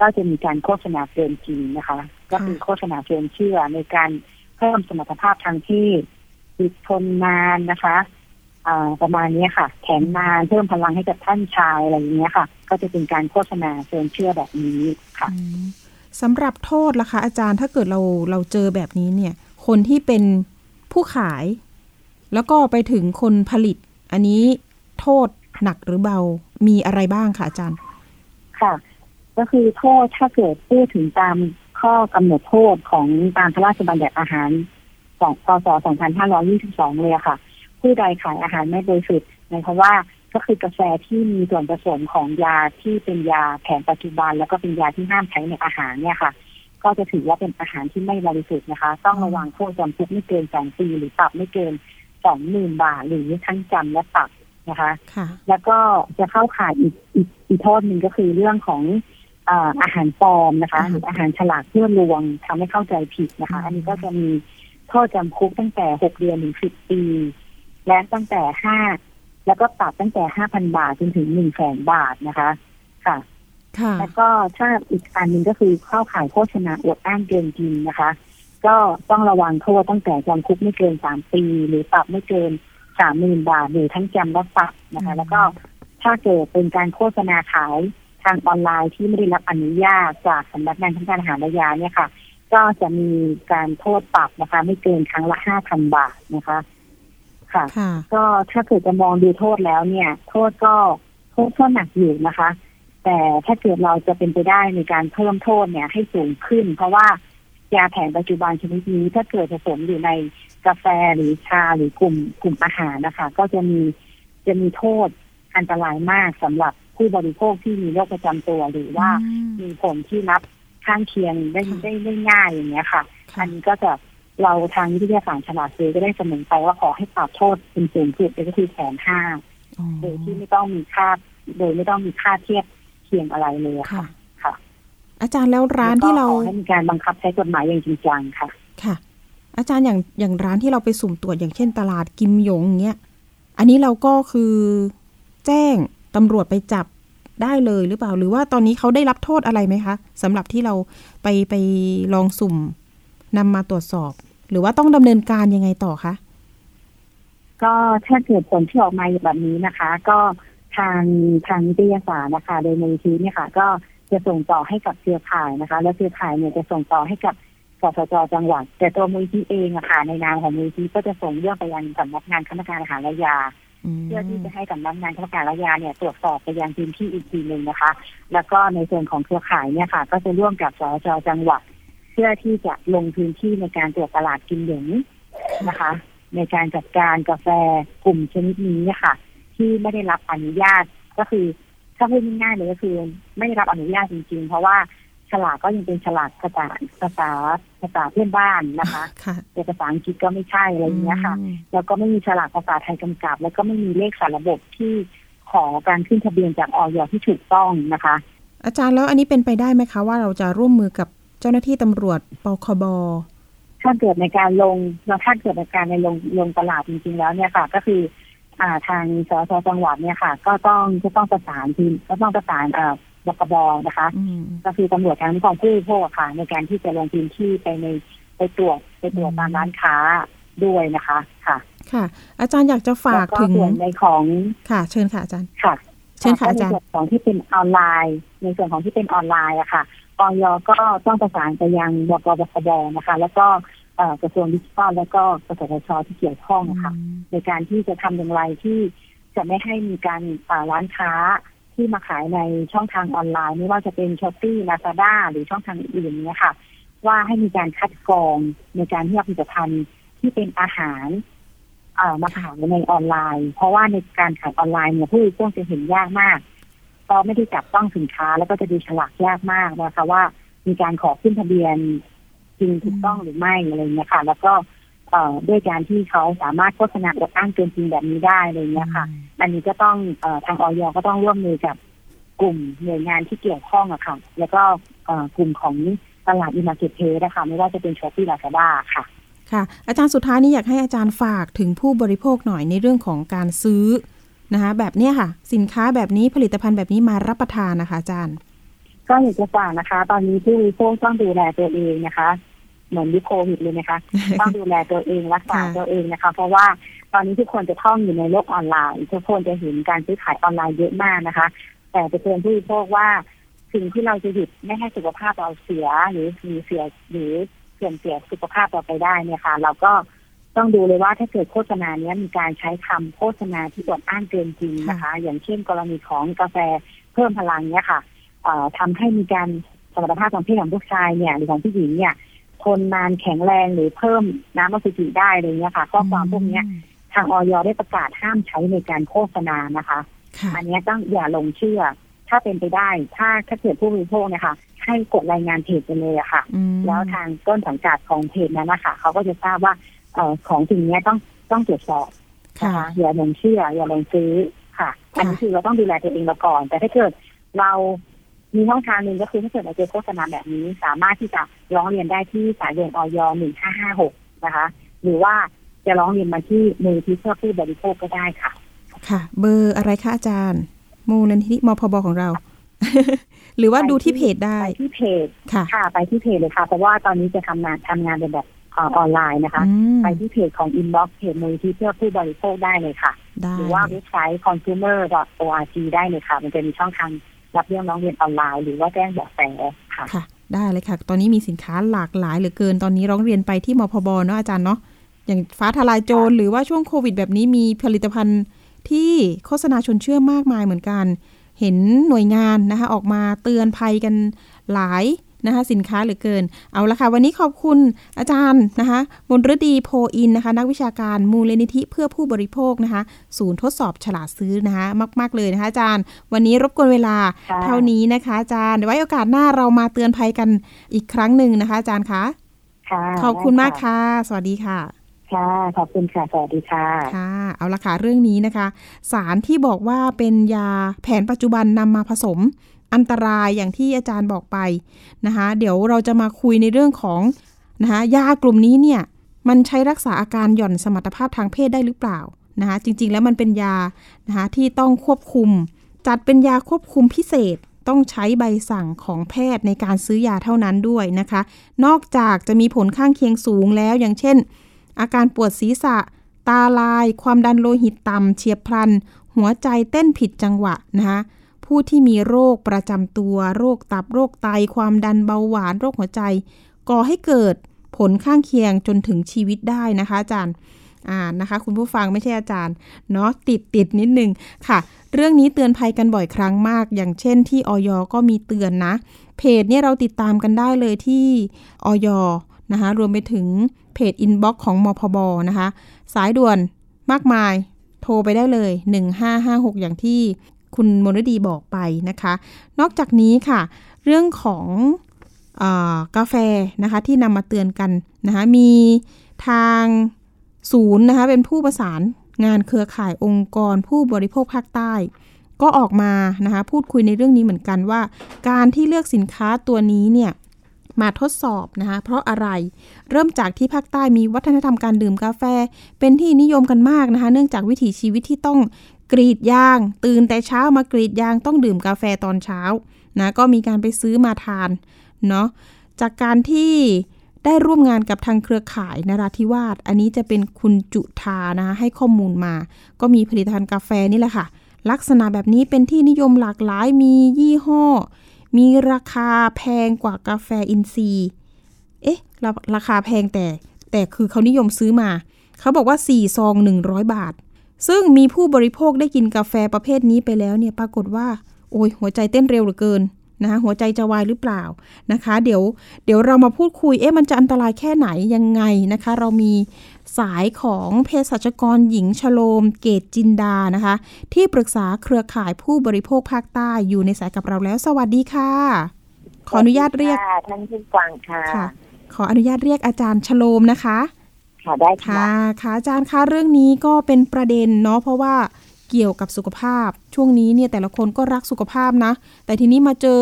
ก็จะมีการโฆษณาเกินจริงนะคะ ก็คือโฆษณาเกินเชื่อในการเพิ่มสมรรถภาพทางเพศติดทนนานนะคะประมาณนี้ค่ะ แข็งนานเพิ่มพลังให้กับท่านชายอะไรอย่างเงี้ยค่ะ ก็จะเป็นการโฆษณาเชิญเชื่อแบบนี้ค่ะ สำหรับโทษล่ะคะ อาจารย์ถ้าเกิดเราเราเจอแบบนี้เนี่ย คนที่เป็นผู้ขาย แล้วก็ไปถึงคนผลิต อันนี้โทษหนักหรือเบามีอะไรบ้างคะอาจารย์ ค่ะ ก็คือโทษถ้าเกิดพูดถึงตามข้อกำหนดโทษของตามพระราชบัญญัติอาหารของพศ2522 เลยค่ะ ผู้ใดขายอาหารไม่โดยสุดหมายความว่า ก็คือกาแฟที่มีส่วนผสมของยาที่เป็นยาแผนปัจจุบัน แล้วก็เป็นยาที่ห้ามใช้ในอาหารเนี่ยค่ะ ก็จะถือว่าเป็นอาหารที่ไม่บริสุทธิ์นะคะ ต้องระวังโทษจำคุกไม่เกินสองปีหรือปรับไม่เกินสองหมื่นบาท หรือทั้งจำและปรับนะคะแล้วก็จะเข้าข่ายอีกอีกอีกโทษหนึ่งก็คือเรื่องของอาหารปลอมนะคะหรืออาหารฉลากเพื่อลวงทำให้เข้าใจผิดนะคะ อันนี้ก็จะมีโทษจำคุกตั้งแต่หกเดือนถึงสิบปี และตั้งแต่ห้า แล้วก็ปรับตั้งแต่ห้าพันบาทจนถึงหนึ่งแสนบาทนะคะ ค่ะแล้วก็ถ้าอีกอันหนึ่งก็คือเข้าข่ายโฆษณาอวดอ้างเกินจริงนะคะ ก็ต้องระวังโทษตั้งแต่จำคุกไม่เกินสามปี หรือปรับไม่เกินสามหมื่นบาทหรือทั้งจำและปรับนะคะ แล้วก็ถ้าเกิดเป็นการโฆษณาขายทางออนไลน์ที่ไม่ได้รับอนุญาตจากสำนักงานทางการอาหารและยาเนี่ยค่ะ ก็จะมีการโทษปรับนะคะ ไม่เกินครั้งละห้าพันบาทนะคะ ค่ะ ก็ถ้าเกิดจะมองดูโทษแล้วเนี่ย โทษก็โทษก็หนักอยู่นะคะ แต่ถ้าเกิดเราจะเป็นไปได้ในการเพิ่มโทษเนี่ยให้สูงขึ้น เพราะว่ายาแผนปัจจุบันชนิดนี้ถ้าเกิดผสมอยู่ในกาแฟหรือชาหรือกลุ่มกลุ่มอาหารนะคะ ก็จะมีจะมีโทษอันตรายมากสำหรับผู้บริโภคที่มีโรคประจำตัวหรือว่ามีผลที่รับข้างเคียงได้ได้ได้ง่ายอย่างเงี้ยค่ะ อันนี้ก็จะ เราทางวิทยาศาสตร์ฉลาดซื้อก็ได้เสนอไปว่าขอให้ปรับโทษเป็นสูงสุดก็คือแสนห้าโดยที่ไม่ต้องมีค่า โดยไม่ต้องมีค่าเทียบเคียงอะไรเลยค่ะ ค่ะ อาจารย์แล้วร้านที่เราให้มีการบังคับใช้กฎหมายอย่างจริงจังค่ะ ค่ะ อาจารย์อย่างอย่างร้านที่เราไปสุ่มตรวจอย่างเช่นตลาดกิมหยงเงี้ย อันนี้เราก็คือแจ้งตำรวจไปจับได้เลยหรือเปล่า หรือว่าตอนนี้เขาได้รับโทษอะไรไหมคะสำหรับที่เราไปไปลองสุ่มนำมาตรวจสอบ หรือว่าต้องดำเนินการยังไงต่อคะก็ถ้าเกิดผลที่ออกมาแบบนี้นะคะ ก็ทางทางนิตยสารนะคะ โดยมูลทีเนี่ยค่ะ ก็จะส่งต่อให้กับเครือข่ายนะคะ แล้วเครือข่ายเนี่ยจะส่งต่อให้กับสสจจังหวัด แต่ตัวมูลทีเองอะค่ะ ในนามของมูลทีก็จะส่งเรื่องไปยังสำนักงานคณะการอาหารและยาเพื่อที่จะให้สำนักงานคณะการและยาเนี่ยตรวจสอบไปยังพื้นที่อีกทีหนึ่งนะคะ แล้วก็ในส่วนของเครือข่ายเนี่ยค่ะ ก็จะร่วมกับสสจจังหวัด พื่อที่จะลงพื้นที่ในการตรวจตลาดกินเหลืองนะคะ ในการจัดการกาแฟกลุ่มชนิดนี้ค่ะ ที่ไม่ได้รับอนุญาตก็คือถ้าพูดง่ายๆเลยก็คือ ไม่ได้รับอนุญาตจริง ๆ เพราะว่าฉลากก็ยังเป็นฉลากภาษาภาษาภาษาเพื่อนบ้านนะคะแต่ภาษาอังกฤษก็ไม่ใช่อะไรอย่างเงี้ยค่ะ แล้วก็ไม่มีฉลากภาษาไทยกำกับ แล้วก็ไม่มีเลขสารระบบที่ขอการขึ้นทะเบียนจากออยที่ถูกต้องนะคะ อาจารย์แล้วอันนี้เป็นไปได้ไหมคะ ว่าเราจะร่วมมือกับ เจ้าหน้าที่ตำรวจปคบถ้าเกิดในการลงแล้วถ้าเกิดในการในลงลงตลาดจริงๆแล้วเนี่ยค่ะ ก็คือ อ่าทางสสจังหวัดเนี่ยค่ะ ก็ต้องก็ต้องประสานทีมก็ต้องประสานเอ่อบกบนะคะ ก็คือตำรวจทางนิคมผู้บริโภคค่ะ ในการที่จะลงพื้นที่ไปในไปตรวจไปตรวจตามร้านค้าด้วยนะคะค่ะ ค่ะ อาจารย์อยากจะฝากถึงในของค่ะ เชิญค่ะอาจารย์ค่ะ เชิญค่ะอาจารย์ในส่วนของที่เป็นออนไลน์ ในส่วนของที่เป็นออนไลน์อะค่ะ ออยก็ต้องประสานไปยังบกบคบนะคะ แล้วก็กระทรวงดิจิทัลแล้วก็กสทชที่เกี่ยวข้องนะคะในการที่จะทำอย่างไรที่จะไม่ให้มีการร้านค้าที่มาขายในช่องทางออนไลน์ ไม่ว่าจะเป็นช้อปปี้ลาซาด้าหรือช่องทางอื่นๆเนี่ยค่ะ ว่าให้มีการคัดกรองในการที่เอาผลิตภัณฑ์ที่เป็นอาหารมาขายในออนไลน์ เพราะว่าในการขายออนไลน์เนี่ยผู้บริโภคจะเห็นยากมาก ก็ไม่ได้จับต้องสินค้า แล้วก็จะดูฉลากยากมากนะคะว่ามีการขอขึ้นทะเบียนจริงถูกต้องหรือไม่อะไรเงี้ยค่ะ แล้วก็เอ่อด้วยการที่เขาสามารถโฆษณาอวดอ้างเกินจริงแบบนี้ได้อะไรเงี้ยค่ะ อันนี้ก็ต้องเอ่อทางอย.ก็ต้องร่วมมือกับกลุ่มหน่วยงานที่เกี่ยวข้องอะค่ะ แล้วก็เอ่อกลุ่มของตลาด e-marketplace นะคะไม่ว่าจะเป็นช้อปปี้ลาซาด้าค่ะค่ะ อาจารย์สุดท้ายนี้อยากให้อาจารย์ฝากถึงผู้บริโภคหน่อยในเรื่องของการซื้อ นะคะแบบนี้ค่ะ สินค้าแบบนี้ผลิตภัณฑ์แบบนี้มารับประทานนะคะ อาจารย์ ก็อยากจะฝากนะคะ ตอนนี้ผู้บริโภคต้องดูแลตัวเองนะคะ เหมือนวิโควิดเลยนะคะ ต้องดูแลตัวเองรักษาตัวเองนะคะ เพราะว่าตอนนี้ทุกคนจะท่องอยู่ในโลกออนไลน์ทุกคนจะเห็นการซื้อขายออนไลน์เยอะมากนะคะ แต่จะเตือนผู้บริโภคว่าสิ่งที่เราจะหยุดไม่ให้สุขภาพเราเสียหรือมีเสียหรือเสื่อมเสียสุขภาพเราไปได้เนี่ยค่ะ เราก็ ต้องดูเลยว่าถ้าเกิดโฆษณาเนี้ยมีการใช้คำโฆษณาที่อวดอ้างเกินจริงนะคะ อย่างเช่นกรณีของกาแฟเพิ่มพลังเนี้ยค่ะทำให้มีการสมรรถภาพของเพศของผู้ชายเนี่ยหรือของผู้หญิงเนี่ยทนนานแข็งแรงหรือเพิ่มน้ำอสุจิได้เลยเนี่ยค่ะ ข้อความพวกนี้ทางออยได้ประกาศห้ามใช้ในการโฆษณานะคะ อันนี้ต้องอย่าลงเชื่อ ถ้าเป็นไปได้ ถ้าถ้าเกิดผู้บริโภคเนี่ยค่ะให้กดรายงานเพจไปเลยอะค่ะ แล้วทางต้นสังกัดของเพจนั้นนะคะเขาก็จะทราบว่าเอ ของสิ่งนี้ต้องต้องตรวจสอบนะคะอย่าลงเชื่ออย่าลงซื้อค่ะ อันนี้คือเราต้องดูแลตัวเองมาก่อน แต่ถ้าเกิดเรามีช่องทางหนึ่งก็คือถ้าเกิดเราเจอโฆษณาแบบนี้ สามารถที่จะร้องเรียนได้ที่สายด่วนออยหนึ่งห้าห้าหกนะคะ หรือว่าจะร้องเรียนมาที่มือที่เพื่อผู้บริโภคก็ได้ค่ะ ค่ะ เบอร์อะไรคะอาจารย์ มูลนิธิมพบของเรา หรือว่าดูที่เพจได้ไปที่เพจค่ะค่ะไปที่เพจเลยค่ะ เพราะว่าตอนนี้จะทำงานทำงานเป็นแบบ ออนไลน์นะคะ ไปที่เพจของ inbox เพจมูลนิธิเพื่อผู้บริโภคได้เลยค่ะ หรือว่าเว็บไซต์ consumer.org ได้เลยค่ะ มันจะมีช่องทางรับเรื่องร้องเรียนออนไลน์ หรือว่าแจ้งเบาะแสค่ะค่ะ ได้เลยค่ะ ตอนนี้มีสินค้าหลากหลายเหลือเกิน ตอนนี้ร้องเรียนไปที่มพบเนาะอาจารย์เนาะ อย่างฟ้าทลายโจรหรือว่าช่วงโควิด แบบนี้มีผลิตภัณฑ์ที่โฆษณาชวนเชื่อมากมายเหมือนกัน เห็นหน่วยงานนะคะออกมาเตือนภัยกันหลาย นะคะสินค้าเหลือเกิน เอาละค่ะ วันนี้ขอบคุณอาจารย์นะคะมนฤดีโพอินนะคะ นักวิชาการมูลนิธิเพื่อผู้บริโภคนะคะ ศูนย์ทดสอบฉลาดซื้อนะคะ มาก ๆ เลยนะคะอาจารย์ วันนี้รบกวนเวลาเท่านี้นะคะอาจารย์ไว้โอกาสหน้าเรามาเตือนภัยกันอีกครั้งหนึ่งนะคะ อาจารย์คะขอบคุณมากค่ะ สวัสดีค่ะค่ะ ขอบคุณค่ะ สวัสดีค่ะ ค่ะ เอาละค่ะ เรื่องนี้นะคะ สารที่บอกว่าเป็นยาแผนปัจจุบันนำมาผสม อันตรายอย่างที่อาจารย์บอกไปนะคะ เดี๋ยวเราจะมาคุยในเรื่องของนะคะยากลุ่มนี้เนี่ยมันใช้รักษาอาการหย่อนสมรรถภาพทางเพศได้หรือเปล่านะคะจริงๆแล้วมันเป็นยานะคะที่ต้องควบคุม จัดเป็นยาควบคุมพิเศษต้องใช้ใบสั่งของแพทย์ในการซื้อยาเท่านั้นด้วยนะคะ นอกจากจะมีผลข้างเคียงสูงแล้วอย่างเช่น อาการปวดศีรษะ ตาลาย ความดันโลหิตต่ำเฉียบพลัน หัวใจเต้นผิดจังหวะนะคะ ผู้ที่มีโรคประจำตัว โรคตับโรคไต ความดันเบาหวาน โรคหัวใจ ก่อให้เกิดผลข้างเคียงจนถึงชีวิตได้นะคะอาจารย์อ่านะคะ คุณผู้ฟังไม่ใช่อาจารย์เนาะติดติดนิดนึงค่ะ เรื่องนี้เตือนภัยกันบ่อยครั้งมาก อย่างเช่นที่ออยก็มีเตือนนะ เพจเนี่ยเราติดตามกันได้เลยที่ออยนะคะรวมไปถึงเพจอินบ็อกซ์ของมพบนะคะ สายด่วนมากมายโทรไปได้เลย 1556 อย่างที่ คุณมนดีบอกไปนะคะ นอกจากนี้ค่ะ เรื่องของอกาแฟนะคะที่นำมาเตือนกันนะคะมีทางศูนย์นะคะเป็นผู้ประสานงานเครือข่ายองค์กรผู้บริโภคภาคใต้ ก็ออกมานะคะพูดคุยในเรื่องนี้เหมือนกันว่า การที่เลือกสินค้าตัวนี้เนี่ยมาทดสอบนะคะเพราะอะไรเริ่มจากที่ภาคใต้มีวัฒนธรรมการดื่มกาแฟ เป็นที่นิยมกันมากนะคะ เนื่องจากวิถีชีวิตที่ต้อง กรีดยาง ตื่นแต่เช้ามากรีดยางต้องดื่มกาแฟตอนเช้านะก็มีการไปซื้อมาทานเนาะจากการที่ได้ร่วมงานกับทางเครือข่ายนราธิวาสอันนี้จะเป็นคุณจุธานะคะให้ข้อมูลมา ก็มีผลิตภัณฑ์กาแฟนี่แหละค่ะ ลักษณะแบบนี้เป็นที่นิยมหลากหลายมียี่ห้อ มีราคาแพงกว่ากาแฟอินทรีย์เอ๊ะราราคาแพงแต่แต่คือเขานิยมซื้อมา เขาบอกว่า 4 ซอง 100 บาท ซึ่งมีผู้บริโภคได้กินกาแฟประเภทนี้ไปแล้วเนี่ยปรากฏว่า โอ้ยหัวใจเต้นเร็วเหลือเกินนะคะหัวใจจะวายหรือเปล่านะคะ เดี๋ยวเดี๋ยวเรามาพูดคุยเอ๊ะมันจะอันตรายแค่ไหนยังไงนะคะ เรามีสายของเภสัชกรหญิงชโลม เกตจินดานะคะ ที่ปรึกษาเครือข่ายผู้บริโภคภาคใต้อยู่ในสายกับเราแล้ว สวัสดีค่ะ ขออนุญาตเรียกท่านผู้ฟังค่ะ ขออนุญาตเรียกอาจารย์ชโลมนะคะ ค่ะได้ค่ะค่ะอาจารย์คะเรื่องนี้ก็เป็นประเด็นเนาะเพราะว่าเกี่ยวกับสุขภาพ ช่วงนี้เนี่ยแต่ละคนก็รักสุขภาพนะ แต่ทีนี้มาเจอ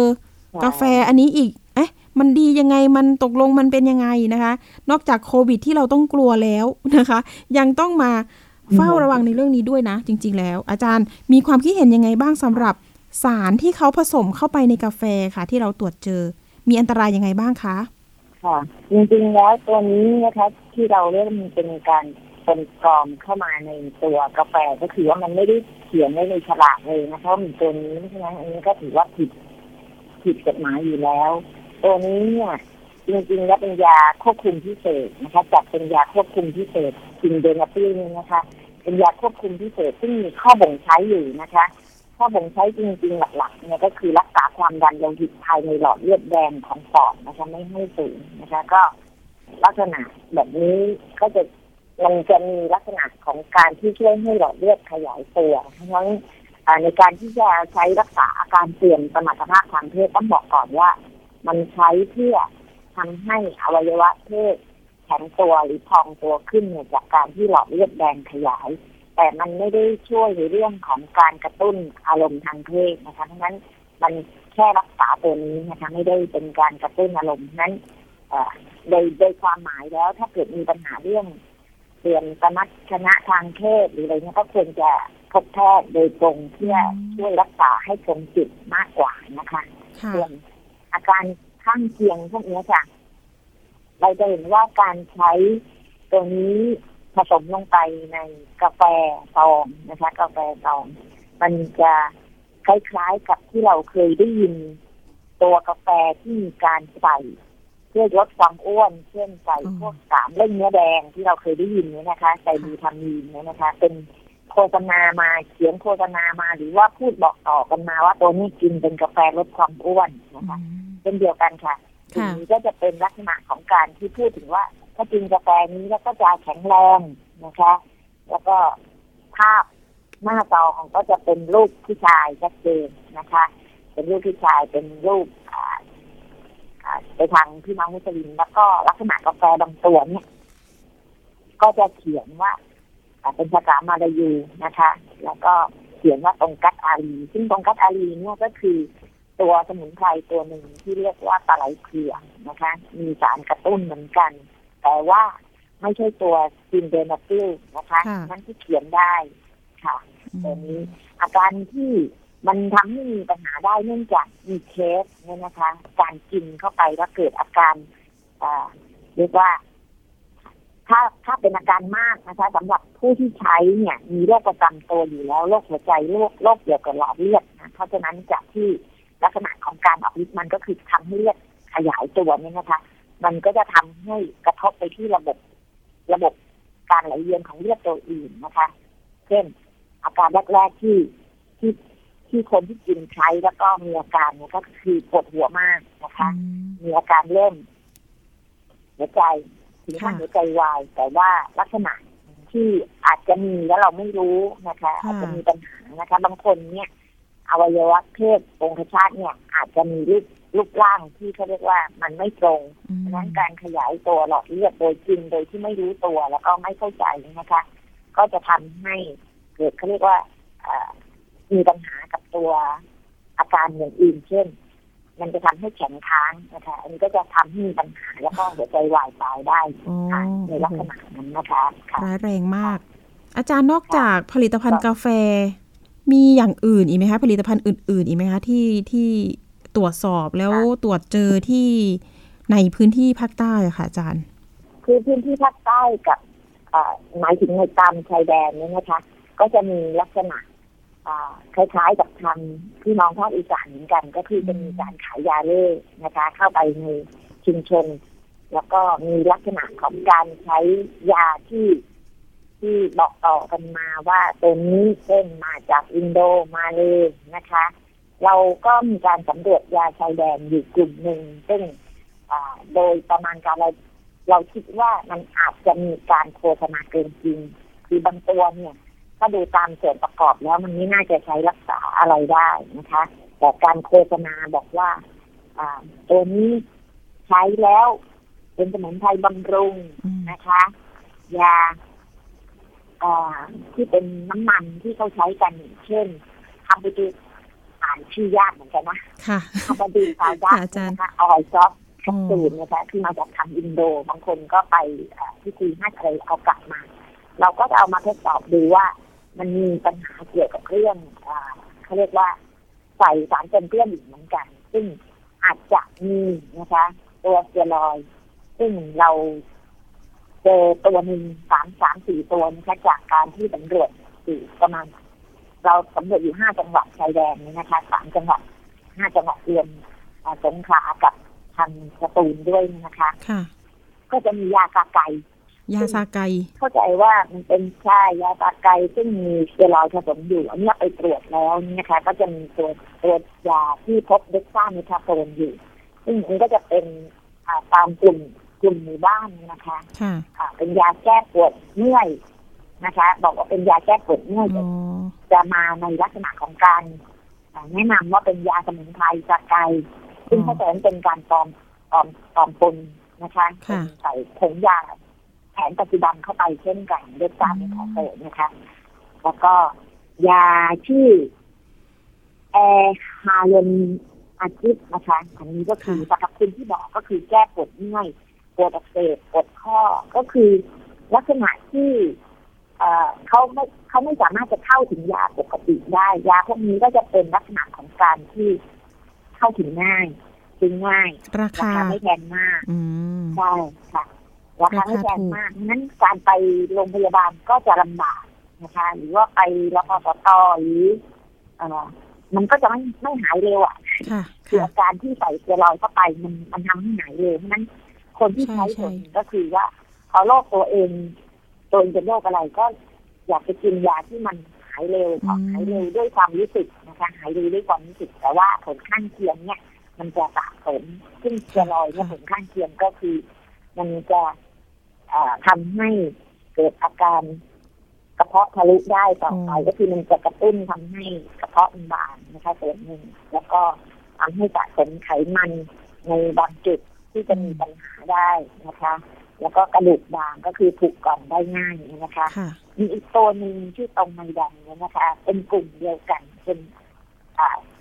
กาแฟอันนี้อีกเอ๊ะมันดียังไงมันตกลงมันเป็นยังไงนะคะ นอกจากโควิดที่เราต้องกลัวแล้วนะคะ ยังต้องมาเฝ้าระวังในเรื่องนี้ด้วยนะ จริง ๆ แล้ว อาจารย์มีความคิดเห็นยังไงบ้างสำหรับสารที่เขาผสมเข้าไปในกาแฟค่ะ ที่เราตรวจเจอ มีอันตรายยังไงบ้างคะ ค่ะ จริงๆแล้วตัวนี้นะคะที่เราเริ่มเป็นการเป็นกรอมเข้ามาในตัวกาแฟก็คือว่ามันไม่ได้เขียนไว้ในฉลากเลยนะคะว่ามีตัวนี้เพราะฉะนั้นอันนี้ก็ถือว่าผิดผิดกฎหมายอยู่แล้ว ตัวนี้เนี่ยจริงๆแล้วเป็นยาควบคุมพิเศษนะคะจัดเป็นยาควบคุมพิเศษซินเดนาปีนี่นะคะ เป็นยาควบคุมพิเศษซึ่งมีข้อบ่งใช้อยู่นะคะ ข้อบ่งใช้จริงๆหลักๆเนี่ยก็คือรักษาความดันโลหิตภายในหลอดเลือดแดงของปอดนะคะไม่ให้สูงนะคะก็ลักษณะแบบนี้ก็จะมันจะมีลักษณะของการที่ช่วยให้หลอดเลือดขยายตัวเพราะฉะนั้นในการที่จะใช้รักษาอาการเสื่อมสมรรถภาพทางเพศต้องบอกก่อนว่า มันใช้เพื่อทำให้อวัยวะเพศแข็งตัวหรือพองตัวขึ้นเนี่ยจากการที่หลอดเลือดแดงขยาย แต่มันไม่ได้ช่วยในเรื่องของการกระตุ้นอารมณ์ทางเพศนะคะเพราะนั้นมันแค่รักษาตัวนี้นะคะไม่ได้เป็นการกระตุ้นอารมณ์นั้นโดยโดยความหมายแล้วถ้าเกิดมีปัญหาเรื่องเสื่อมสมรรถนะทางเพศหรืออะไรเงี้ยก็ควรจะพบแพทย์โดยตรงเพื่อช่วยรักษาให้ตรงจุดมากกว่านะคะส่วนอาการข้างเคียงพวกนี้ค่ะเราจะเห็นว่าการใช้ตัวนี้ ผสมลงไปในกาแฟซองนะคะ กาแฟซอง มันจะคล้ายๆกับที่เราเคยได้ยิน ตัวกาแฟที่มีการใส่ เพื่อลดความอ้วน เช่นใส่พวกสามเล่งเนื้อแดงที่เราเคยได้ยินนี้นะคะใส่ดีทามีนเนี่ยนะคะ เป็นโฆษณามาเขียนโฆษณามาหรือว่าพูดบอกต่อกันมาว่าตัวนี้กินเป็นกาแฟลดความอ้วนนะคะเป็นเดียวกันค่ะทีนี้ก็จะเป็นลักษณะของการที่พูดถึงว่า ถ้ากินกาแฟนี้แล้วก็จะแข็งแรงนะคะ แล้วก็ภาพหน้าจอของก็จะเป็นรูปผู้ชายชัดเจนนะคะ เป็นรูปผู้ชายเป็นรูปไปทางพี่น้องมุสลิมแล้วก็ลักษณะกาแฟบางตัวเนี่ย ก็จะเขียนว่าเป็นภาษามาลายูนะคะ แล้วก็เขียนว่าตรงกัตอาลี ซึ่งตรงกัตอาลีเนี่ยก็คือตัวสมุนไพรตัวหนึ่งที่เรียกว่าปลาไหลเผือกนะคะ มีสารกระตุ้นเหมือนกัน แต่ว่าไม่ใช่ตัวซิลเดนาฟิลนะคะนั่นที่เขียนได้ค่ะตัวนี้อาการที่มันทำให้มีปัญหาได้เนื่องจากมีเคสเนี่ยนะคะ การกินเข้าไปแล้วเกิดอาการเรียกว่า ถ้าถ้าเป็นอาการมากนะคะสำหรับผู้ที่ใช้เนี่ย มีโรคประจำตัวอยู่แล้วโรคหัวใจโรคโรคเกี่ยวกับหลอดเลือดนะเพราะฉะนั้นจากที่ลักษณะของการออกฤทธิ์มันก็คือทำให้เลือดขยายตัวนี่นะคะ มันก็จะทำให้กระทบไปที่ระบบระบบการไหลเวียนของเลือดตัวอื่นนะคะ เช่น อาการแรกๆที่ที่ที่คนที่กินใช้แล้วก็มีอาการเนี่ยก็คือปวดหัวมากนะคะ มีอาการเริ่มหัวใจถึงขั้นหัวใจวาย แต่ว่าลักษณะที่อาจจะมีแล้วเราไม่รู้นะคะ อาจจะมีปัญหานะคะ บางคนเนี่ยอวัยวะเพศองคชาติเนี่ย อาจจะมีรูป รูปร่างที่เขาเรียกว่ามันไม่ตรงดังนั้นการขยายตัวหลอดเลือดโดยจริงโดยที่ไม่รู้ตัวแล้วก็ไม่เข้าใจนะคะ ก็จะทำให้เกิดเขาเรียกว่ามีปัญหากับตัวอาการอย่างอื่นเช่น มันจะทำให้แข็งค้างนะคะอันนี้ก็จะทำให้มีปัญหาแล้วก็หัวใจวายตายได้ในลักษณะนั้นนะคะร้ายแรงมาก อาจารย์นอกจากผลิตภัณฑ์กาแฟ มีอย่างอื่นอีกไหมคะผลิตภัณฑ์อื่น ๆ อีกไหมคะที่ที่ ตรวจสอบแล้วตรวจเจอที่ในพื้นที่ภาคใต้ค่ะอาจารย์ คือพื้นที่ภาคใต้กับหมายถึงในตามชายแดนนี่นะคะ ก็จะมีลักษณะคล้ายๆกับทางพี่น้องภาคอีสานเหมือนกัน ก็คือจะมีการขายยาเล่นะคะ เข้าไปในชุมชน แล้วก็มีลักษณะของการใช้ยาที่ที่บอกต่อกันมาว่าตัวนี้เช่นมาจากอินโดมาเลยนะคะ เราก็มีการสำรวจยาชายแดนอยู่กลุ่มหนึ่งซึ่งโดยประมาณการเราเราคิดว่ามันอาจจะมีการโฆษณาเกินจริง คือบางตัวเนี่ยถ้าดูตามส่วนประกอบแล้วมันไม่น่าจะใช้รักษาอะไรได้นะคะ แต่การโฆษณาบอกว่าตัวนี้ใช้แล้วเป็นสมุนไพรบำรุงนะคะ ยาที่เป็นน้ำมันที่เขาใช้กันเช่นคาร์บดู อ่านชื่อยากเหมือนกันนะคาร์บดูซาดานะคะออยซอฟแคปซูลนะคะที่มาจากทางอินโด บางคนก็ไปที่คุยห้าเคยเอากลับมา เราก็จะเอามาทดสอบดูว่า มันมีปัญหาเกี่ยวกับเรื่องเขาเรียกว่าใส่สารเป็นเพื่อนอีกเหมือนกัน ซึ่งอาจจะมีนะคะ ตัวเซลอย ซึ่งเราเจอตัวหนึ่งสามสามสี่ตัวนะคะจากการที่สำรวจอยู่ประมาณ เราสำรวจอยู่ห้าจังหวัดชายแดนนี้นะคะสามจังหวัดห้าจังหวัดเรียนสงขลากับทางสตูลด้วยนะคะค่ะ ก็จะมียาซาไกยาซาไกเข้าใจว่ามันเป็นใช่ยาซาไกซึ่งมีสเตียรอยด์ผสมอยู่ อันนี้ไปตรวจแล้วนี่นะคะ ก็จะมีตัวตัวยาที่พบเด็กซ่าเมทาโฟนอยู่ ซึ่งมันก็จะเป็นตามกลุ่มกลุ่มหมู่บ้านนะคะค่ะเป็นยาแก้ปวดเมื่อยนะคะ บอกว่าเป็นยาแก้ปวดเมื่อย จะมาในลักษณะของการแนะนำว่าเป็นยาสมุนไพรจากไกซึ่งเข้าใจว่าเป็นการปลอมปลอมปลอมปนนะคะใส่ผงยาแผนปัจจุบันเข้าไปเช่นกันเลือดจามของเสนะคะ แล้วก็ยาที่แอร์ฮาเลนอาทิตนะคะอันนี้ก็คือสรรพคุณที่บอกก็คือแก้ปวดเมื่อยปวดอักเสบปวดข้อก็คือลักษณะที่ เขาไม่เขาไม่สามารถจะเข้าถึงยาปกติได้ยาพวกนี้ก็จะเป็นลักษณะของการที่เข้าถึงง่ายซื้อง่ายราคาไม่แพงมากใช่ค่ะราคาไม่แพงมากนั้นการไปโรงพยาบาลก็จะลำบากนะคะ หรือว่าไปรพสตหรืออมันก็จะไม่ไม่หายเร็วอะคืออาการที่ใส่เสเตียรอยเข้าไปมันมันทำให้หายเร็วนั้นคนที่ใช้ผลก็คือว่าพอโรคตัวเอง ตัวเองเป็นโรคอะไรก็อยากจะกินยาที่มันหายเร็วหายเร็วด้วยความรู้สึกนะคะหายเร็วด้วยความรู้สึก แต่ว่าผลข้างเคียงเนี่ย มันจะสะสมซึ่งเสเตียรอยเนี่ยผลข้างเคียงก็คือ มันจะทำให้เกิดอาการกระเพาะทะลุได้ต่อไปก็คือมันจะกระตุ้นทำให้กระเพาะมันบานนะคะส่วนหนึ่งแล้วก็ทำให้สะสมไขมันในบางจุดที่จะมีปัญหาได้นะคะ แล้วก็กระดูกบางก็คือผุก่อนได้ง่ายนะคะ มีอีกตัวหนึ่งที่ตรงในดังเนี่ยนะคะ เป็นกลุ่มเดียวกันเป็น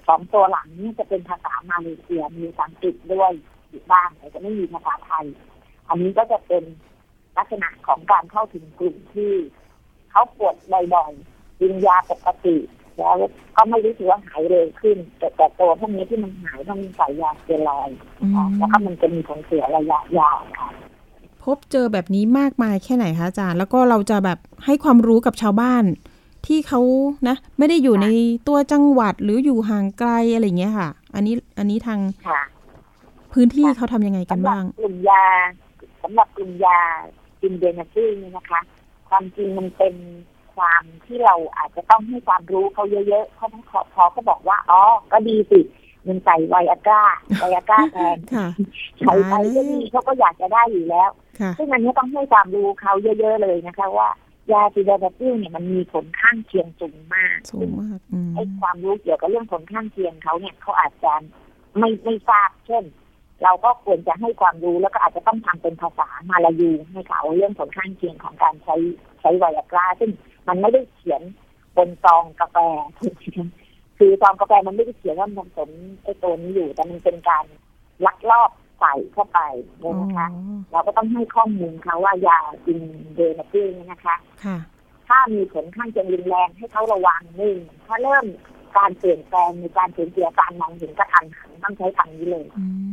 สองตัวหลังนี่จะเป็นภาษามาเลเซียมีสังกฤษด้วยอยู่บ้างแต่จะไม่มีภาษาไทย อันนี้ก็จะเป็นลักษณะของการเข้าถึงกลุ่มที่เขาปวดบ่อยๆกินยาปกติ แล้วก็ไม่รู้สึกว่าหายเร็วขึ้น แต่แต่ตัวพวกนี้ที่มันหายต้องมีใส่ยาเสตียรอยแล้วก็มันจะมีผลเสียระยะยาวค่ะ พบเจอแบบนี้มากมายแค่ไหนคะอาจารย์ แล้วก็เราจะแบบให้ความรู้กับชาวบ้าน ที่เขานะ ไม่ได้อยู่ในตัวจังหวัดหรืออยู่ห่างไกลอะไรเงี้ยค่ะ อันนี้อันนี้ทางพื้นที่เขาทำยังไงกันบ้างกลุ่มยาสำหรับกลุ่มยาจินเดนาซีนี่นะคะ ความจริงมันเป็นความที่เราอาจจะต้องให้ความรู้เขาเยอะๆเขาพอพอเขาบอกว่า อ๋อ ก็ดีสิ มันใส่ไวอาก้าไวอาก้าแทนใช้ไปก็ดีเขาก็อยากจะได้อยู่แล้ว ซึ่งอันนี้ต้องให้ความรู้เขาเยอะ ๆ เลยนะคะว่ายาจินเดนาซีเนี่ยมันมีผลข้างเคียงสูงมากสูงมากไอ้ความรู้เกี่ยวกับเรื่องผลข้างเคียงเขาเนี่ยเขาอาจจะไม่ไม่ทราบเช่น เราก็ควรจะให้ความรู้แล้วก็อาจจะต้องทำเป็นภาษามาลายูให้เขาเรื่องผลข้างเคียงของการใช้ใช้ไวอากราซึ่งมันไม่ได้เขียนบนซองกาแฟ คือซองกาแฟมันไม่ได้เขียนว่ามันผสมไอ้ตัวนี้อยู่ แต่มันเป็นการลักลอบใส่เข้าไปนะคะ เราก็ต้องให้ข้อมูลเขาว่ายาจินเดนาตี้นะคะถ้ามีผลข้างเคียงรุนแรงให้เขาระวังหนึ่งถ้าเริ่มการเปลี่ยนแปลงในการเปลี่ยนเปลี่ยนการมองเห็นกระทันหันต้องใช้คำนี้เลย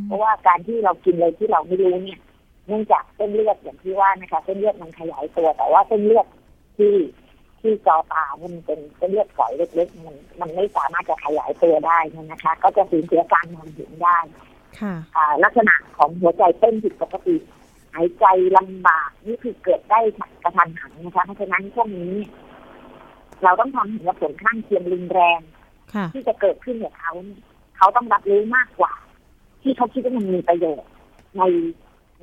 เพราะว่าการที่เรากินเลยที่เราไม่รู้เนี่ย เนื่องจากเส้นเลือดอย่างที่ว่านะคะ เส้นเลือดมันขยายตัว แต่ว่าเส้นเลือดที่ ที่จอตามันเป็นเส้นเลือดฝอยเล็กๆมันมันไม่สามารถจะขยายตัวได้นะคะ ก็จะสูญเสียการมองเห็นได้ค่ะลักษณะของหัวใจเต้นผิดปกติหายใจลำบากนี่คือเกิดได้กระทันหันนะคะเพราะฉะนั้นพวกนี้ เราต้องทำเห็นว่าผลข้างเคียงรุนแรงที่จะเกิดขึ้นกับเขาเขาต้องรับรู้มากกว่า ที่เขาคิดว่ามันมีประโยชน์ใน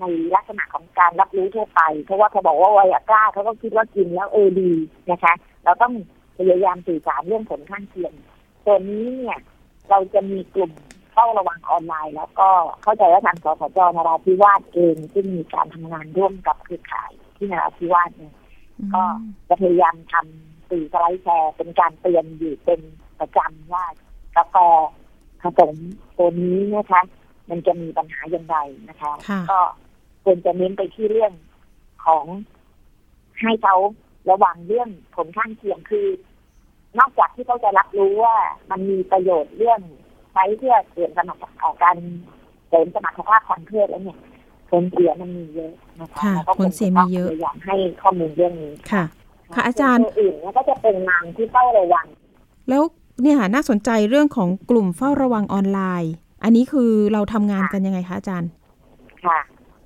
ในลักษณะของการรับรู้ทั่วไป เพราะว่าเขาบอกว่าไวอากล้าเขาก็คิดว่ากินแล้วเออดีนะคะ เราต้องพยายามสื่อสารเรื่องผลข้างเคียงตัวนี้เนี่ย เราจะมีกลุ่มเฝ้าระวังออนไลน์ แล้วก็เข้าใจว่าทางสสจนราธิวาสเองซึ่งมีการทำงานร่วมกับเครือข่ายที่นราธิวาสเนี่ยก็จะพยายามทำสื่อสไลด์แชร์เป็นการเตือนอยู่เป็นประจำว่ากาแฟผสมตัวนี้นะคะ มันจะมีปัญหาอย่างไรนะคะ ก็ ควรจะเน้นไปที่เรื่องของให้เขาระวังเรื่องผลข้างเคียงคือ นอกจากที่เขาจะรับรู้ว่ามันมีประโยชน์เรื่องใช้เพื่อเสริมสมรรถการเสริมสมรรถภาพทางเพศแล้วเนี่ยผลเสียมันมีเยอะนะคะค่ะแล้วก็ผลเสียมีเยอะคงจต้งพยายามให้ข้อมูลเรื่องนี้ค่ะ ค่ะอาจารย์ส่วนตัวอื่นเนี่ยก็จะเป็นนางที่เฝ้าระวัง แล้วเนี่ยค่ะน่าสนใจเรื่องของกลุ่มเฝ้าระวังออนไลน์ อันนี้คือเราทำงานกันยังไงคะอาจารย์ ค่ะ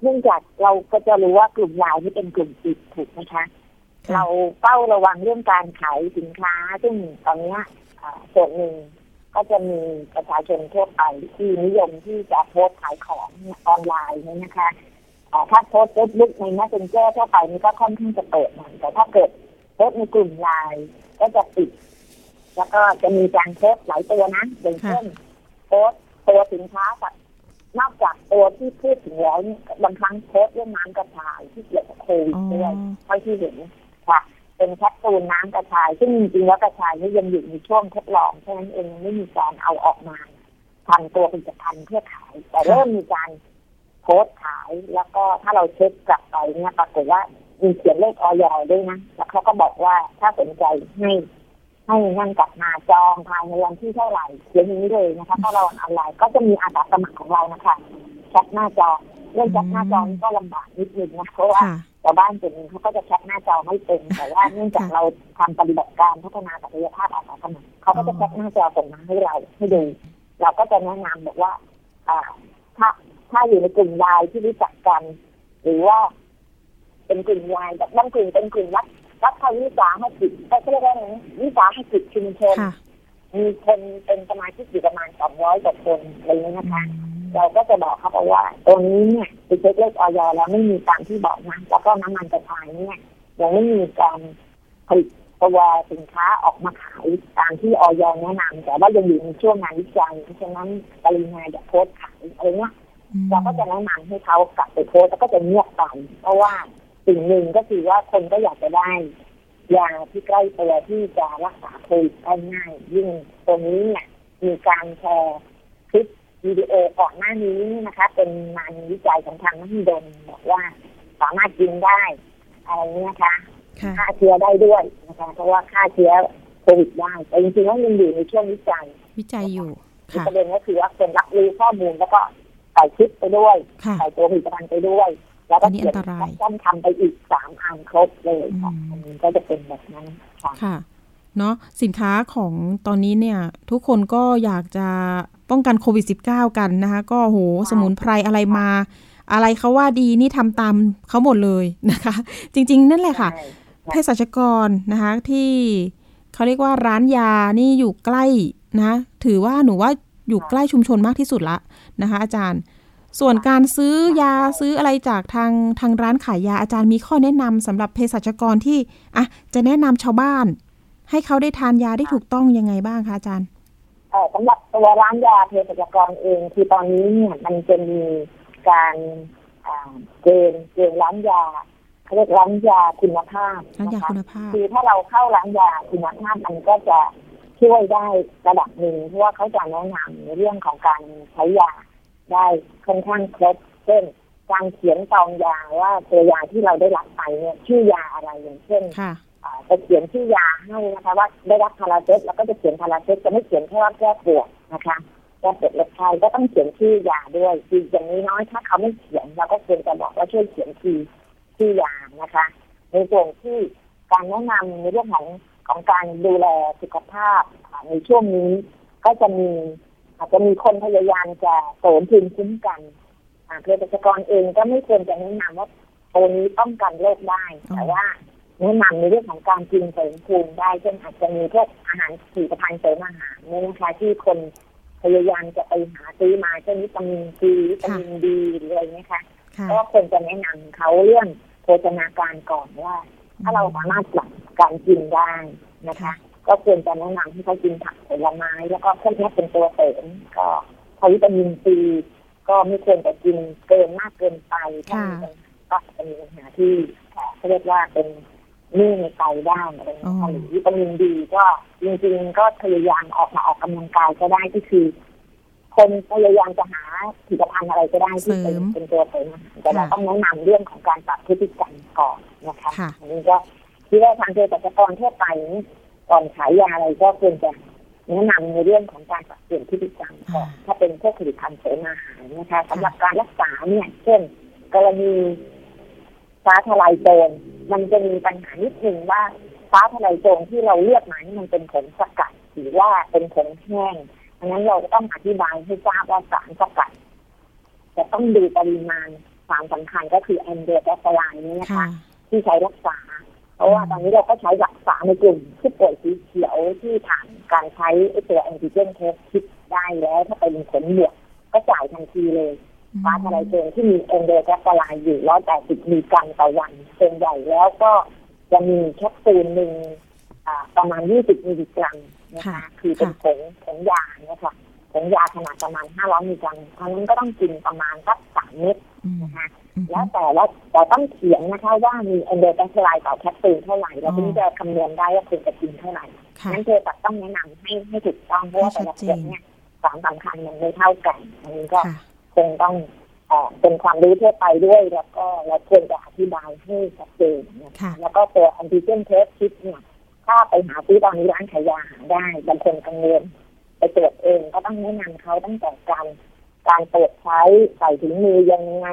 เนื่องจากเราก็จะรู้ว่ากลุ่มไลน์ที่เป็นกลุ่มปิดถูกไหมคะค่ะเราเฝ้าระวังเรื่องการขายสินค้า ซึ่งตอนเนี้ยอ่าส่วนหนึ่งก็จะมีประชาชนทั่วไปที่นิยมที่จะโพสต์ขายของออนไลน์เนี่ยนะคะอ่าถ้าโพสต์เฟซบุ๊กใน messenger ทั่วไปนี่ก็ค่อนข้างจะเปิดหน่อยแต่ถ้าเกิดโพสต์ในกลุ่มไลน์ก็จะปิด แล้วก็จะมีการโพสต์หลายตัวนะอย่างเช่นโพสต์ตัวสินค้ากับ นอกจากตัวที่พูดถึงแล้วเนี่ยบางครั้งโพสต์เรื่องน้ำกระชายที่เกี่ยวกับโควิดอ๋อด้วยเท่าที่เห็นค่ะ เป็นแคปซูลน้ำกระชาย ซึ่งจริงๆแล้วกระชายนี่ยังอยู่ในช่วงทดลองเพราะฉะนั้นเองยังไม่มีการเอาออกมาทำตัวผลิตภัณฑ์เพื่อขาย แต่เริ่มมีการโพสต์ขายแล้วก็ถ้าเราเช็คกลับไปเนี่ยปรากฏว่ามีเขียนเลขออยด้วยนะ แล้วเขาก็บอกว่าถ้าสนใจให้ ให้นั่นกลับมาจองภายในวันที่เท่าไหร่เขียนอย่างนี้เลยนะคะ ถ้าเราออนไลน์ก็จะมีอาสาสมัครของเรานะคะแชทหน้าจอเรื่องแชทหน้าจอนี่ก็ลำบากนิดนึงนะเพราะว่าค่ะชาวบ้านส่วนหนึ่งเขาก็จะแคปหน้าจอไม่เป็น แต่ว่าเนื่องจากค่ะเราทำปฏิบัติการพัฒนาศักยภาพอาสาสมัครเขาก็จะแคปหน้าจอส่งมาให้เราให้ดูเราก็จะแนะนำบอกว่าอ่าถ้าถ้าอยู่ในกลุ่มไลน์ที่รู้จักกัน หรือว่า เป็นกลุ่มไลน์แบบบางกลุ่มเป็นกลุ่มรัฐ รัฐวิสาหกิจก็เรียกว่าไงนะวิสาหกิจชุมชนค่ะมีคนเป็นสมาชิกอยู่ประมาณสองร้อยกว่าคนอะไรอย่างนี้ยนะคะอืมเราก็จะบอกเขาไปว่าตัวนี้เนี่ยไปเช็คเลขออยแล้วไม่มีตามที่บอกนะแล้วก็น้ำมันกระชายเนี่ยยังไม่มีการผลิตตัวสินค้าออกมาขายตามที่ออยแนะนำแต่ว่ายังอยู่ในช่วงงานวิจัยเพราะฉะนั้นปริมาณอย่าโพสต์ขายอะไรเงี้ยอืมเราก็จะแนะนำให้เขากลับไปโพสต์แล้วก็จะเงียบไปเพราะว่า สิ่งหนึ่งก็คือว่าคนก็อยากจะได้ยาที่ใกล้ตัวที่จะรักษาโควิดได้ง่ายยิ่งตรงนี้เนี่ยมีการแชร์คลิปวิดีโอก่อนหน้านี้นะคะ เป็นงานวิจัยของทางนักดนบอกว่าสามารถกินได้อะไรนี้นะคะฆ่าเชื้อได้ด้วยนะคะ เพราะว่าฆ่าเชื้อโควิดได้แต่จริงๆแล้วยังอยู่ในช่วงวิจัย วิจัยอยู่ประเด็นก็คือว่าคนรับรู้ข้อมูลแล้วก็ใส่คลิปไปด้วยใส่ตัวผลิตภัณฑ์ไปด้วย แล้วก็อันนี้เขียนอันตรายต้นทำไปอีกสามอันครบเลยค่ะอืมอันนี้ก็จะเป็นแบบนั้นค่ะค่ะเนาะสินค้าของตอนนี้เนี่ย ทุกคนก็อยากจะป้องกันโควิด -19 กันนะคะ ก็โหสมุนไพรอะไรมา อะไรเขาว่าดีนี่ทำตามเขาหมดเลยนะคะ จริง ๆ นั่นแหละค่ะใช่เภสัชกรนะคะที่เขาเรียกว่าร้านยานี่อยู่ใกล้นะ ถือว่าหนูว่าอยู่ใกล้ชุมชนมากที่สุดละนะคะ อาจารย์ ส่วนการซื้อยาซื้ออะไรจากทางทางร้านขายยาอาจารย์มีข้อแนะนำสำหรับเภสัชกรที่อะจะแนะนำชาวบ้าน ให้เขาได้ทานยาได้ถูกต้องยังไงบ้างคะอาจารย์เอ่อสำหรับตัวร้านยาเภสัชกรเองคือตอนนี้เนี่ยมันจะมีการอ่าเกณฑ์เกณฑ์ร้านยาเขาเรียกร้านยาคุณภาพร้านยานะคะคุณภาพคือถ้าเราเข้าร้านยาคุณภาพมันก็จะช่วยได้ระดับหนึ่งเพราะว่าเขาจะแนะนำในเรื่องของการใช้ยา ได้ค่อนข้างครบเช่นการเขียนซองยาว่าตัวยาที่เราได้รับไปเนี่ยชื่อยาอะไรอย่างเช่นค่ะอ่าจะเขียนชื่อยาให้นะคะว่าได้รับพาราเซตแล้วก็จะเขียนพาราเซตจะไม่เขียนแค่ว่าแก้ปวดนะคะแก้ปวดเล็บไข้ก็ต้องเขียนชื่อยาด้วยคืออย่างนี้น้อยถ้าเขาไม่เขียนเราก็ควรจะบอกว่าช่วยเขียนชื่อชื่อยานะคะ ในส่วนที่การแนะนำในเรื่องของของการดูแลสุขภาพอ่าในช่วงนี้ก็จะมี อาจจะมีคนพยายามจะเสริมภูมิคุ้มกันอ่าเภสัชกรเองก็ไม่ควรจะแนะนำว่าตัวนี้ป้องกันโรคได้อ๋อแต่ว่าแนะนำในเรื่องของการกินเสริมภูมิได้เช่นอาจจะมีพวกอาหารผลิตภัณฑ์เสริมอาหารเนี่ยนะคะที่คนพยายามจะไปหาซื้อมาเช่นวิตามินซีวิตามินดีหรืออะไรเงี้ยค่ะค่ะก็ควรจะแนะนำเขาเรื่องโภชนาการก่อนว่า ถ้าเราสามารถปรับการกินได้นะคะ ก็ควรจะแนะนำให้เขากินผักผลไม้ แล้วก็พวกนี้เป็นตัวเสริมก็พอวิตามินซีก็ไม่ควรจะกินเกินมากเกินไปถ้ามีปัญหาก็จะมีปัญหาที่เอ่อเขาเรียกว่าเป็นนิ่งในไตได้อะไรอย่างเงี้ยค่ะหรือวิตามินดีก็จริงๆก็พยายามออกมาออกกำลังกายก็ได้ก็คือ คนพยายามจะหาผลิตภัณฑ์อะไรก็ได้ที่เป็นเสริมเป็นตัวเสริมอาหารแต่เราค่ะต้องแนะนำเรื่องของการปรับพฤติกรรมก่อนนะคะค่ะอันนี้ก็ที่ว่าทางเภสัชกรทั่วไปนี่ ก่อนขายยาอะไรก็ควรจะแนะนำในเรื่องของการปรับเปลี่ยนพฤติกรรมก่อนอ่าถ้าเป็นพวกผลิตภัณฑ์เสริมอาหารนะคะสำหรับการรักษาเนี่ย เช่น กรณีฟ้าทลายโจรมันจะมีปัญหานิดนึงว่าฟ้าทะลายโจรที่เราเลือกมานี่มันเป็นผงสกัดหรือว่าเป็นผงแห้งดังนั้นเราต้องอธิบายให้ทราบว่าสารสกัดจะต้องดูปริมาณสารสำคัญก็คือ andrographolide นี่นะคะ ที่ใช้รักษาเพ ราะว่าตอนนี้เราก็ใช้รักษาในกลุ่มผู้ป่วยสีเขียวที่ผ่านการใช้ตัว antigen test kit ได้แล้ว ถ้าเป็นผลบวกก็จ่ายทันทีเลยฟ้าทะลายโจรที่มี andrographolide อยู่ร้อยแปดสิบมิลลิกรัมต่อวันส่วนใหญ่แล้วก็จะมีแคปซูลหนึ่งประมาณยี่สิบมิลลิกรัมนะคะคือเป็นผงผงยาเนี่ยค่ะผงยาขนาดประมาณห้าร้อยมิลลิกรัมเพราะนั้นก็ต้องกินประมาณสักสามเม็ดนะคะ แล้วแต่แล้วแต่ต้องเขียนนะคะว่ามี andro แคปซูลต่อแคปซูลเท่าไหร่แล้วถึงจะคำนวณได้ว่าคุณจะกินเท่าไหร่นั้นเธอจะต้องแนะนำให้ให้ถูกต้องเพราะว่าแต่ละคนเนี่ยสารสำคัญมันไม่เท่ากันอันนี้ก็คงต้องเป็นความรู้ทั่วไปด้วยแล้วก็เราควรจะอธิบายให้ชัดเจนนะคะแล้วก็ตัวแอนติเจนเทสคิดเนี่ยถ้าไปหาซื้อตอนนี้ร้านขายยาหาได้บางคนกังวลไปตรวจเองก็ต้องแนะนำเขาตั้งแต่การการตรวจใช้ใส่ถุงมือยังไง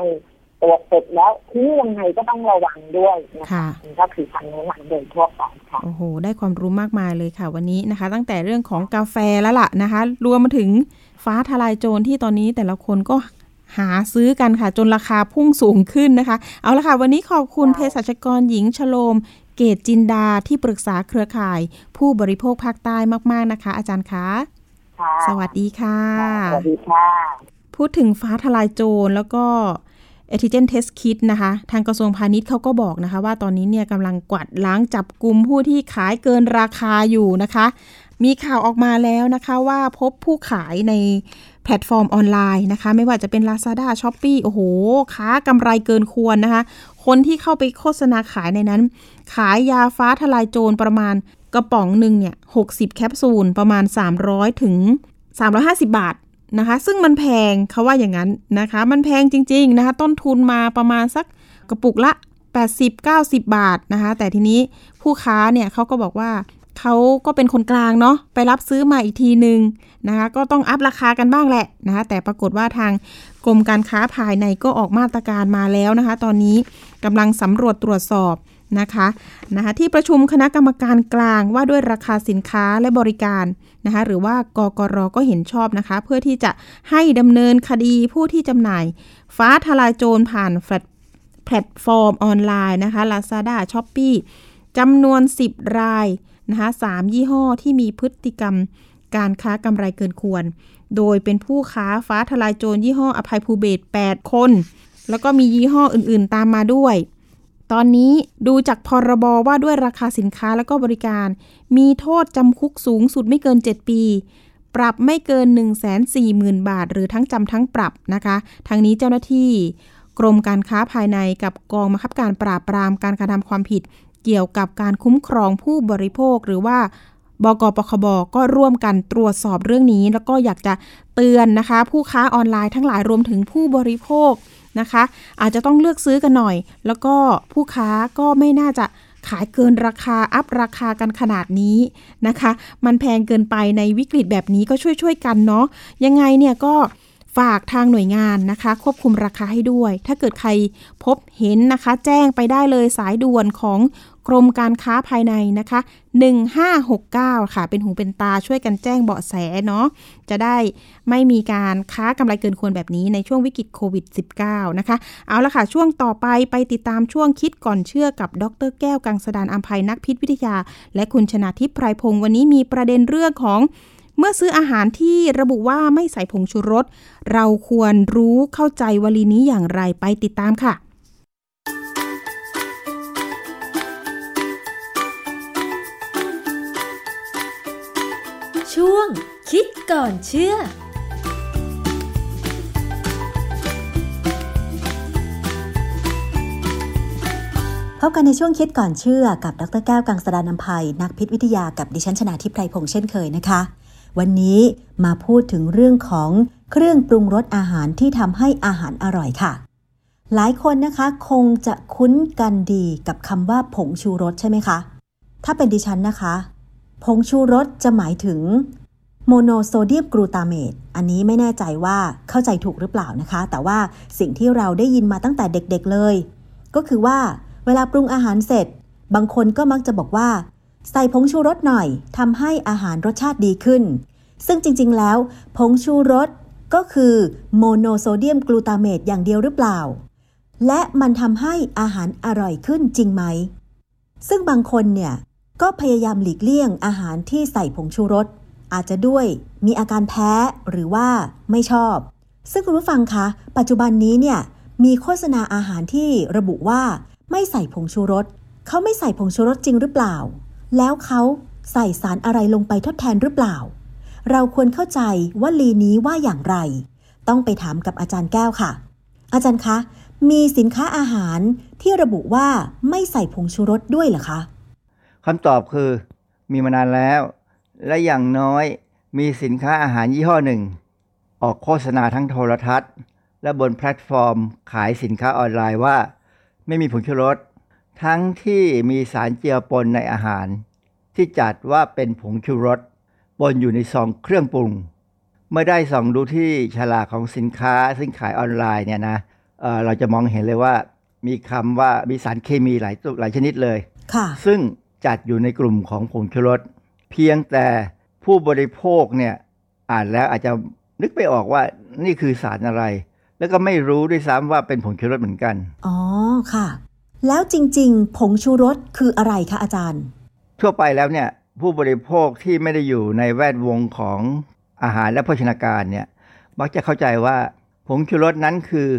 ตรวจเสร็จแล้วทิ้งยังไงก็ต้องระวังด้วยนะคะก็คือคำแนะนำโดยทั่วไปค่ะโอ้โห ได้ความรู้มากมายเลยค่ะ วันนี้นะคะ ตั้งแต่เรื่องของกาแฟแล้วล่ะนะคะ รวมมาถึงฟ้าทลายโจรที่ตอนนี้แต่ละคนก็หาซื้อกันค่ะ จนราคาพุ่งสูงขึ้นนะคะ เอาละค่ะ วันนี้ขอบคุณเภสัชกรหญิงชโลม เกตจินดาที่ปรึกษาเครือข่าย ผู้บริโภคภาคใต้มากๆนะคะ อาจารย์คะสวัสดีค่ะ สวัสดีค่ะ พูดถึงฟ้าทลายโจรแล้วก็ เอทิเจนเทสคิดนะคะ ทางกระทรวงพาณิชย์เขาก็บอกนะคะ ว่าตอนนี้เนี่ยกำลังกวาดล้างจับกลุ่มผู้ที่ขายเกินราคาอยู่นะคะ มีข่าวออกมาแล้วนะคะว่าพบผู้ขายในแพลตฟอร์มออนไลน์นะคะ ไม่ว่าจะเป็น Lazada s h o p e e โอ้โห ค้ากำไรเกินควรนะคะ คนที่เข้าไปโฆษณาขายในนั้น ขายยาฟ้าทลายโจรประมาณกระป๋องหนึ่งเนี่ย 60 แคปซูล ประมาณ 300 ถึง 350 บาท นะคะ ซึ่งมันแพงเขาว่าอย่างนั้นนะคะ มันแพงจริง ๆนะคะ ต้นทุนมาประมาณสักกระปุกละ 80-90 บาทนะคะ แต่ทีนี้ผู้ค้าเนี่ยเขาก็บอกว่าเขาก็เป็นคนกลางเนาะไปรับซื้อมาอีกทีหนึ่งนะคะก็ต้องอัพราคากันบ้างแหละนะคะแต่ปรากฏว่าทางกรมการค้าภายในก็ออกมาตรการมาแล้วนะคะ ตอนนี้กำลังสำรวจตรวจสอบนะคะนะคะ ที่ประชุมคณะกรรมการกลางว่าด้วยราคาสินค้าและบริการ นะคะหรือว่ากกรก็เห็นชอบนะคะ เพื่อที่จะให้ดำเนินคดีผู้ที่จำหน่าย ฟ้าทลายโจรผ่านแพลตฟอร์มออนไลน์นะคะ Lazada s h o p e e จำนวน 10 รายนะคะสามยี่ห้อที่มีพฤติกรรมการค้ากำไรเกินควร โดยเป็นผู้ค้าฟ้าทะลายโจรยี่ห้ออภัยภูเบศร 8คน แล้วก็มียี่ห้ออื่นๆตามมาด้วย ตอนนี้ดูจากพรบว่าด้วยราคาสินค้าและก็บริการ มีโทษจำคุกสูงสุดไม่เกิน 7 ปี ปรับไม่เกิน 1 4 0 0 0 0 บาท หรือทั้งจำทั้งปรับนะคะทางนี้เจ้าหน้าที่กรมการค้าภายในกับกองบังคับการปราบปรามการกระทำความผิด เกี่ยวกับการคุ้มครองผู้บริโภคหรือว่าบกปคบก็ร่วมกันตรวจสอบเรื่องนี้ แล้วก็อยากจะเตือนนะคะ ผู้ค้าออนไลน์ทั้งหลายรวมถึงผู้บริโภค นะคะ อาจจะต้องเลือกซื้อกันหน่อย แล้วก็ผู้ค้าก็ไม่น่าจะขายเกินราคาอัพราคากันขนาดนี้นะคะ มันแพงเกินไปในวิกฤตแบบนี้ก็ช่วยๆกันเนาะยังไงเนี่ยก็ ฝากทางหน่วยงานนะคะ ควบคุมราคาให้ด้วย ถ้าเกิดใครพบเห็นนะคะ แจ้งไปได้เลยสายด่วนของกรมการค้าภายในนะคะ 1569 ค่ะ เป็นหูเป็นตาช่วยกันแจ้งเบาะแสเนาะจะได้ไม่มีการค้ากำไรเกินควรแบบนี้ในช่วงวิกฤตโควิด -19 นะคะ เอาละค่ะ ช่วงต่อไปไปติดตามช่วงคิดก่อนเชื่อกับดรแก้วกังสดานอัมภัยนักพิษวิทยา และคุณชนาทิพย์ไพรพงศ์วันนี้มีประเด็นเรื่องของ เมื่อซื้ออาหารที่ระบุว่าไม่ใส่ผงชูรส เราควรรู้เข้าใจวลีนี้อย่างไรไปติดตามค่ะ ช่วง คิดก่อนเชื่อพบกันในช่วงคิดก่อนเชื่อกับ ดรแก้วกังสดานนภัยนักพิษวิทยากับดิฉันชนาทิพไพรพงษ์เช่นเคยนะคะ วันนี้มาพูดถึงเรื่องของเครื่องปรุงรสอาหารที่ทำให้อาหารอร่อยค่ะ หลายคนนะคะคงจะคุ้นกันดีกับคำว่าผงชูรสใช่ไหมคะ ถ้าเป็นดิฉันนะคะ ผงชูรสจะหมายถึงโมโนโซเดียมกลูตาเมต อันนี้ไม่แน่ใจว่าเข้าใจถูกหรือเปล่านะคะ แต่ว่าสิ่งที่เราได้ยินมาตั้งแต่เด็กๆเลย ก็คือว่าเวลาปรุงอาหารเสร็จ บางคนก็มักจะบอกว่า ใส่ผงชูรสหน่อยทำให้อาหารรสชาติดีขึ้น ซึ่งจริง ๆ แล้ว ผงชูรสก็คือโมโนโซเดียมกลูตาเมตอย่างเดียวหรือเปล่า และมันทำให้อาหารอร่อยขึ้นจริงไหม ซึ่งบางคนเนี่ย ก็พยายามหลีกเลี่ยงอาหารที่ใส่ผงชูรส อาจจะด้วยมีอาการแพ้หรือว่าไม่ชอบ ซึ่งคุณผู้ฟังคะ ปัจจุบันนี้เนี่ยมีโฆษณาอาหารที่ระบุว่า ไม่ใส่ผงชูรสเขาไม่ใส่ผงชูรสจริงหรือเปล่า แล้วเขาใส่สารอะไรลงไปทดแทนหรือเปล่า เราควรเข้าใจว่าลีนี้ว่าอย่างไร ต้องไปถามกับอาจารย์แก้วค่ะ อาจารย์คะ มีสินค้าอาหารที่ระบุว่าไม่ใส่ผงชูรสด้วยเหรอคะคำตอบคือ มีมานานแล้ว และอย่างน้อยมีสินค้าอาหารยี่ห้อหนึ่ง ออกโฆษณาทั้งโทรทัศน์ และบนแพลตฟอร์มขายสินค้าออนไลน์ว่า ไม่มีผงชูรส ทั้งที่มีสารเจือปนในอาหาร ที่จัดว่าเป็นผงชูรสปนอยู่ในซองเครื่องปรุงเมื่อได้ส่องดูที่ฉลากของสินค้าซึ่งขายออนไลน์เนี่ยนะเอ่อเราจะมองเห็นเลยว่า มีคำว่ามีสารเคมีหลายตัวหลายชนิดเลยค่ะซึ่งจัดอยู่ในกลุ่มของผงชูรสเพียงแต่ผู้บริโภคเนี่ยอ่านแล้วอาจจะนึกไปออกว่านี่คือสารอะไร แล้วก็ไม่รู้ด้วยซ้ำว่าเป็นผงชูรสเหมือนกัน อ๋อค่ะ แล้วจริง ๆ ผงชูรสคืออะไรคะอาจารย์ ทั่วไปแล้วเนี่ยผู้บริโภคที่ไม่ได้อยู่ในแวดวงของอาหารและโภชนาการเนี่ยมักจะเข้าใจว่าผงชูรสนั้นคือ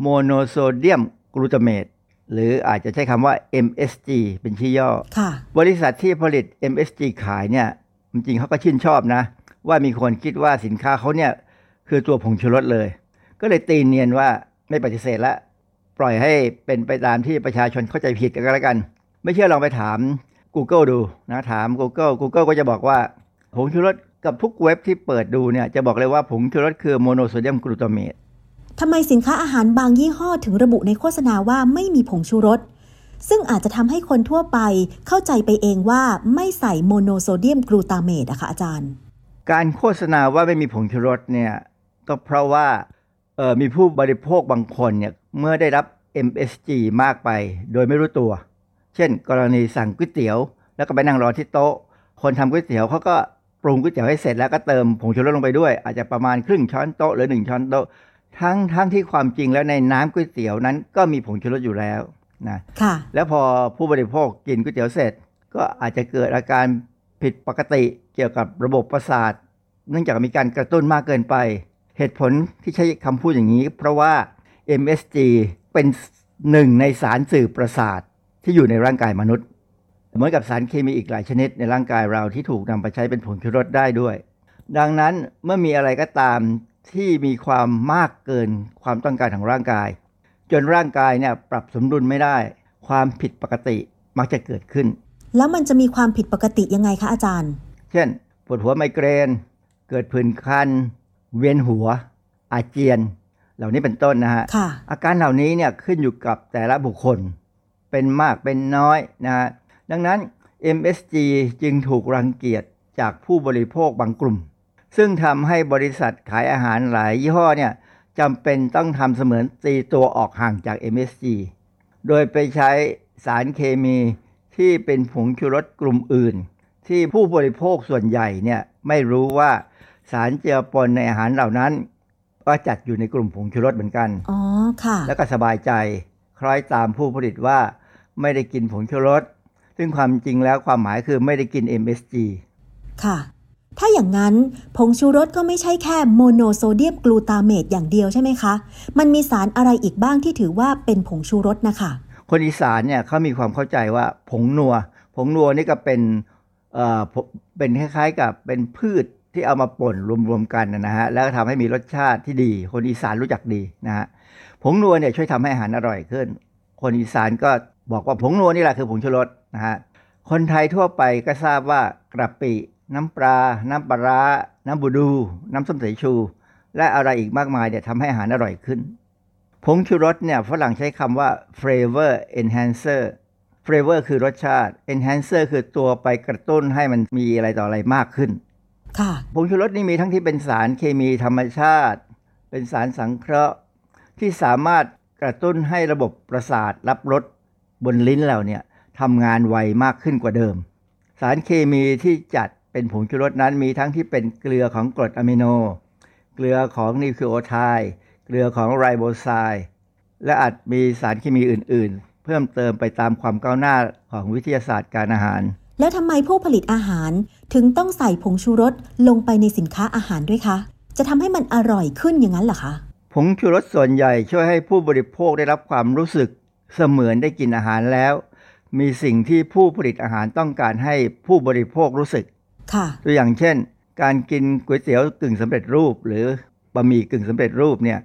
โมโนโซเดียมกลูตาเมตหรืออาจจะใช้คำว่า MSG เป็นชื่อย่อค่ะบริษัทที่ผลิต MSG ขายเนี่ยจริงๆเขาก็ชื่นชอบนะ ว่ามีคนคิดว่าสินค้าเขาเนี่ยคือตัวผงชูรสเลย ก็เลยตีเนียนว่าไม่ปฏิเสธละ ปล่อยให้เป็นไปตามที่ประชาชนเข้าใจผิดกันก็แล้วกัน ไม่เชื่อลองไปถาม Google ดูนะถาม Google Google ก็จะบอกว่าผงชูรสกับทุกเว็บที่เปิดดูเนี่ยจะบอกเลยว่าผงชูรสคือโมโนโซเดียมกลูตาเมตทำไมสินค้าอาหารบางยี่ห้อถึงระบุในโฆษณาว่าไม่มีผงชูรส ซึ่งอาจจะทำให้คนทั่วไปเข้าใจไปเองว่าไม่ใส่โมโนโซเดียมกลูตาเมตอะคะอาจารย์ การโฆษณาว่าไม่มีผงชูรสเนี่ยก็เพราะว่าเอ่อ มีผู้บริโภคบางคนเนี่ยเมื่อได้รับ MSG มากไป โดยไม่รู้ตัว เช่น กรณีสั่งก๋วยเตี๋ยว แล้วก็ไปนั่งรอที่โต๊ะ คนทำก๋วยเตี๋ยวเขาก็ปรุงก๋วยเตี๋ยวให้เสร็จแล้วก็เติมผงชูรสลงไปด้วย อาจจะประมาณครึ่งช้อนโต๊ะหรือหนึ่งช้อนโต๊ะทั้งทั้งที่ความจริงแล้วในน้ำก๋วยเตี๋ยวนั้นก็มีผงชูรสอยู่แล้วนะค่ะแล้วพอผู้บริโภคกินก๋วยเตี๋ยวเสร็จ ก็อาจจะเกิดอาการผิดปกติเกี่ยวกับระบบประสาท เนื่องจากมีการกระตุ้นมากเกินไป เหตุผลที่ใช้คำพูดอย่างนี้ เพราะว่า MSG เป็นหนึ่งในสารสื่อประสาทที่อยู่ในร่างกายมนุษย์ เหมือนกับสารเคมีอีกหลายชนิดในร่างกายเราที่ถูกนำไปใช้เป็นผงชูรสได้ด้วย ดังนั้นเมื่อมีอะไรก็ตามที่มีความมากเกินความต้องการของร่างกาย จนร่างกายเนี่ยปรับสมดุลไม่ได้ ความผิดปกติมักจะเกิดขึ้น แล้วมันจะมีความผิดปกติยังไงคะอาจารย์ เช่น ปวดหัวไมเกรน เกิดผื่นคัน เวียนหัว อาเจียน เหล่านี้เป็นต้นนะฮะค่ะอาการเหล่านี้เนี่ยขึ้นอยู่กับแต่ละบุคคล เป็นมากเป็นน้อยนะฮะดังนั้น MSG จึงถูกรังเกียจจากผู้บริโภคบางกลุ่ม ซึ่งทำให้บริษัทขายอาหารหลายยี่ห้อเนี่ยจำเป็นต้องทำเสมือนตีตัวออกห่างจาก MSG โดยไปใช้สารเคมีที่เป็นผงชูรสกลุ่มอื่น ที่ผู้บริโภคส่วนใหญ่เนี่ยไม่รู้ว่า สารเจือปนในอาหารเหล่านั้น ก็จัดอยู่ในกลุ่มผงชูรสเหมือนกัน อ๋อ ค่ะ แล้วก็สบายใจ คล้อยตามผู้ผลิตว่าไม่ได้กินผงชูรส ซึ่งความจริงแล้วความหมายคือไม่ได้กิน MSG ค่ะ ถ้าอย่างนั้นผงชูรสก็ไม่ใช่แค่โมโนโซเดียมกลูตาเมตอย่างเดียวใช่ไหมคะ มันมีสารอะไรอีกบ้างที่ถือว่าเป็นผงชูรสนะคะ คนอีสานเนี่ยเขามีความเข้าใจว่าผงนัว ผงนัวนี่ก็เป็นเอ่อผเป็นคล้ายๆกับเป็นพืช ที่เอามาป่นรวมๆกันนะฮะแล้วก็ทำให้มีรสชาติที่ดี คนอีสานรู้จักดีนะฮะผงนัวเนี่ยช่วยทำให้อาหารอร่อยขึ้น คนอีสานก็บอกว่าผงนัวนี่แหละคือผงชูรสนะฮะคนไทยทั่วไปก็ทราบว่ากระปิ น้ำปลา น้ำปลาร้า น้ำบูดู น้ำส้มสายชู และอะไรอีกมากมายเนี่ยทำให้อาหารอร่อยขึ้น ผงชูรสเนี่ยฝรั่งใช้คำว่า flavor enhancer flavor คือรสชาติ enhancer คือตัวไปกระตุ้นให้มันมีอะไรต่ออะไรมากขึ้น ค่ะผงชูรสนี่มีทั้งที่เป็นสารเคมีธรรมชาติ เป็นสารสังเคราะห์ที่สามารถกระตุ้นให้ระบบประสาทรับรสบนลิ้นเราเนี่ยทำงานไวมากขึ้นกว่าเดิม สารเคมีที่จัดเป็นผงชูรสนั้นมีทั้งที่เป็นเกลือของกรดอะมิโน เกลือของนิวคลีโอไทด์เกลือของไรโบไซด์และอาจมีสารเคมีอื่น ๆ เพิ่มเติมไปตามความก้าวหน้าของวิทยาศาสตร์การอาหาร แล้วทำไมผู้ผลิตอาหารถึงต้องใส่ผงชูรสลงไปในสินค้าอาหารด้วยคะ จะทำให้มันอร่อยขึ้นอย่างนั้นเหรอคะ ผงชูรสส่วนใหญ่ช่วยให้ผู้บริโภคได้รับความรู้สึกเสมือนได้กินอาหารแล้ว มีสิ่งที่ผู้ผลิตอาหารต้องการให้ผู้บริโภครู้สึก ค่ะ ตัวอย่างเช่น การกินก๋วยเตี๋ยวกึ่งสำเร็จรูป หรือบะหมี่กึ่งสำเร็จรูปเนี่ย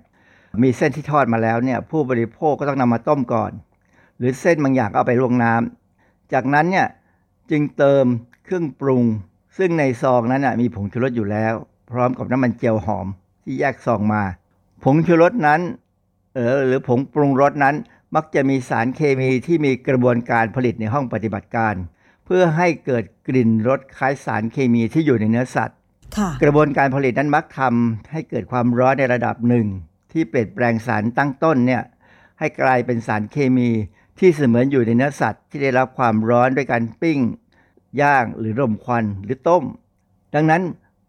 มีเส้นที่ทอดมาแล้วเนี่ยผู้บริโภคก็ต้องนำมาต้มก่อน หรือเส้นบางอย่างก็เอาไปลวกน้ำจากนั้นเนี่ย จึงเติมเครื่องปรุง ซึ่งในซองนั้นน่ะมีผงชูรสอยู่แล้ว พร้อมกับน้ำมันเจียวหอมที่แยกซองมา ผงชูรสนั้นเออหรือผงปรุงรสนั้นมักจะมีสารเคมีที่มีกระบวนการผลิตในห้องปฏิบัติการ เพื่อให้เกิดกลิ่นรสคล้ายสารเคมีที่อยู่ในเนื้อสัตว์ค่ะกระบวนการผลิตนั้นมักทำให้เกิดความร้อนในระดับหนึ่ง ที่เปลี่ยนแปลงสารตั้งต้นเนี่ยให้กลายเป็นสารเคมี ที่เสมือนอยู่ในเนื้อสัตว์ที่ได้รับความร้อนด้วยการปิ้ง ย่างหรือรมควันหรือต้ม ดังนั้น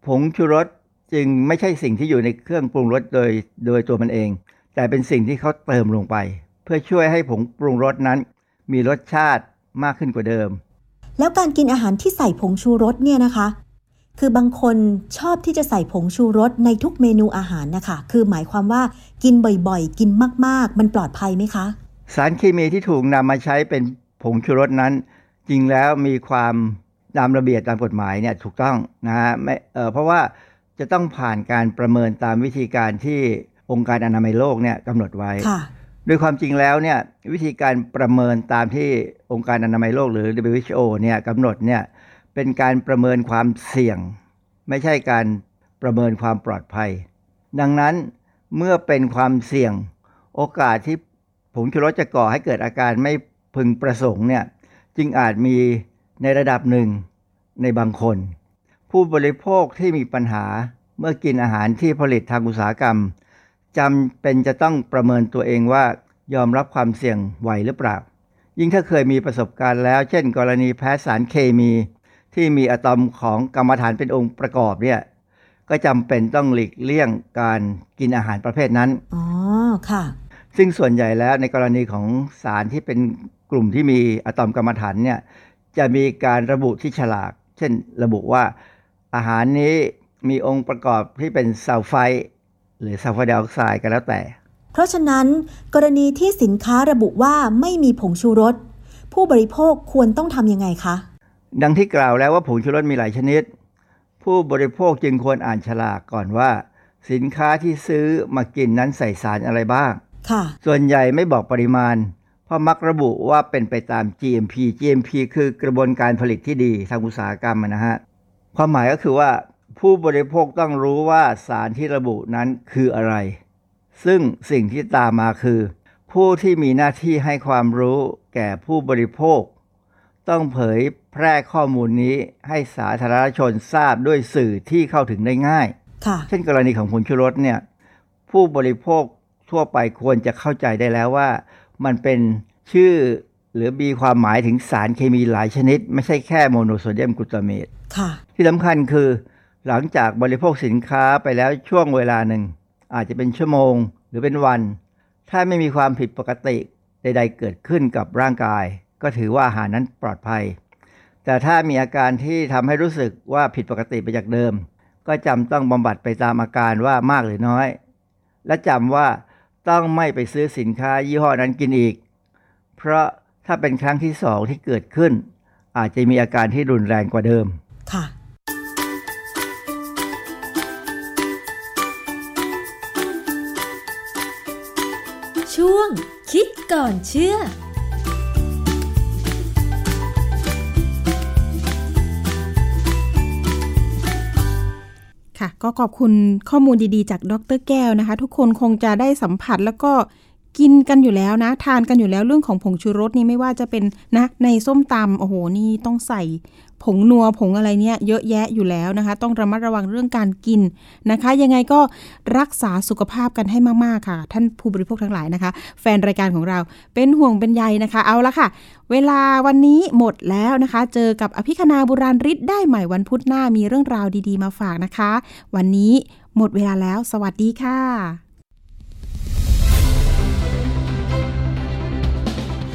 ผงชูรสจึงไม่ใช่สิ่งที่อยู่ในเครื่องปรุงรสโดยโดยตัวมันเอง แต่เป็นสิ่งที่เขาเติมลงไป เพื่อช่วยให้ผงปรุงรสนั้น มีรสชาติมากขึ้นกว่าเดิม แล้วการกินอาหารที่ใส่ผงชูรสเนี่ยนะคะ คือบางคนชอบที่จะใส่ผงชูรสในทุกเมนูอาหารนะคะ คือหมายความว่ากินบ่อยๆ กินมากๆ มันปลอดภัยไหมคะ สารเคมีที่ถูกนำมาใช้เป็นผงชูรสนั้น จริงแล้วมีความตามระเบียบตามกฎหมายเนี่ยถูกต้องนะฮะไม่เอ่อเพราะว่าจะต้องผ่านการประเมินตามวิธีการที่องค์การอนามัยโลกเนี่ยกำหนดไว้ค่ะโดยความจริงแล้วเนี่ยวิธีการประเมินตามที่องค์การอนามัยโลกหรือ WHO เนี่ยกำหนดเนี่ยเป็นการประเมินความเสี่ยง ไม่ใช่การประเมินความปลอดภัย ดังนั้นเมื่อเป็นความเสี่ยง โอกาสที่ ผงชูรสจะก่อให้เกิดอาการไม่พึงประสงค์เนี่ยจึงอาจมีในระดับหนึ่งในบางคน ผู้บริโภคที่มีปัญหาเมื่อกินอาหารที่ผลิตทางอุตสาหกรรมจำเป็นจะต้องประเมินตัวเองว่ายอมรับความเสี่ยงไหวหรือเปล่า ยิ่งถ้าเคยมีประสบการณ์แล้ว เช่น กรณีแพ้สารเคมี ที่มีอะตอมของกรรมฐานเป็นองค์ประกอบเนี่ยก็จำเป็นต้องหลีกเลี่ยงการกินอาหารประเภทนั้น อ๋อ ค่ะ ซึ่งส่วนใหญ่แล้วในกรณีของสารที่เป็นกลุ่มที่มีอะตอมกรรมฐานเนี่ยจะมีการระบุที่ฉลาก เช่นระบุว่าอาหารนี้มีองค์ประกอบที่เป็นซัลไฟด์หรือซัลไฟด์ไดออกไซด์ก็แล้วแต่ เพราะฉะนั้น กรณีที่สินค้าระบุว่าไม่มีผงชูรส ผู้บริโภคควรต้องทำยังไงคะ ดังที่กล่าวแล้วว่าผงชูรสมีหลายชนิด ผู้บริโภคจึงควรอ่านฉลากก่อนว่า สินค้าที่ซื้อมากินนั้นใส่สารอะไรบ้างค่ะ ส่วนใหญ่ไม่บอกปริมาณ เพราะมักระบุว่าเป็นไปตาม GMP GMP คือกระบวนการผลิตที่ดีทางอุตสาหกรรมนะฮะ ความหมายก็คือว่าผู้บริโภคต้องรู้ว่าสารที่ระบุนั้นคืออะไร ซึ่งสิ่งที่ตามมาคือ ผู้ที่มีหน้าที่ให้ความรู้แก่ผู้บริโภค ต้องเผยแพร่ข้อมูลนี้ให้สาธารณชนทราบด้วยสื่อที่เข้าถึงได้ง่ายค่ะเช่นกรณีของผงชูรสเนี่ยผู้บริโภค ทั่วไปควรจะเข้าใจได้แล้วว่า มันเป็นชื่อหรือมีความหมายถึงสารเคมีหลายชนิด ไม่ใช่แค่โมโนโซเดียมกลูตาเมตค่ะที่สำคัญคือ หลังจากบริโภคสินค้าไปแล้วช่วงเวลาหนึ่ง อาจจะเป็นชั่วโมงหรือเป็นวัน ถ้าไม่มีความผิดปกติใด ๆ เกิดขึ้นกับร่างกาย ก็ถือว่าอาหารนั้นปลอดภัย แต่ถ้ามีอาการที่ทำให้รู้สึกว่าผิดปกติไปจากเดิม ก็จำต้องบำบัดไปตามอาการว่ามากหรือน้อย และจำว่า ต้องไม่ไปซื้อสินค้ายี่ห้อนั้นกินอีก เพราะถ้าเป็นครั้งที่สองที่เกิดขึ้น อาจจะมีอาการที่รุนแรงกว่าเดิม ค่ะ ช่วงคิดก่อนเชื่อ ค่ะ ก็ขอบคุณข้อมูลดีๆ จากดรแก้วนะคะ ทุกคนคงจะได้สัมผัสแล้วก็ กินกันอยู่แล้วนะ ทานกันอยู่แล้วเรื่องของผงชูรสนี่ไม่ว่าจะเป็นนะในส้มตำโอ้โหนี่ต้องใส่ผงนัวผงอะไรเนี่ยเยอะแยะอยู่แล้วนะคะ ต้องระมัดระวังเรื่องการกินนะคะ ยังไงก็รักษาสุขภาพกันให้มากๆค่ะ ท่านผู้บริโภคทั้งหลายนะคะ แฟนรายการของเราเป็นห่วงเป็นใยนะคะ เอาละค่ะ เวลาวันนี้หมดแล้วนะคะ เจอกับอภิคณาบุราริศได้ใหม่วันพุธหน้ามีเรื่องราวดี ๆ มาฝากนะคะ วันนี้หมดเวลาแล้ว สวัสดีค่ะ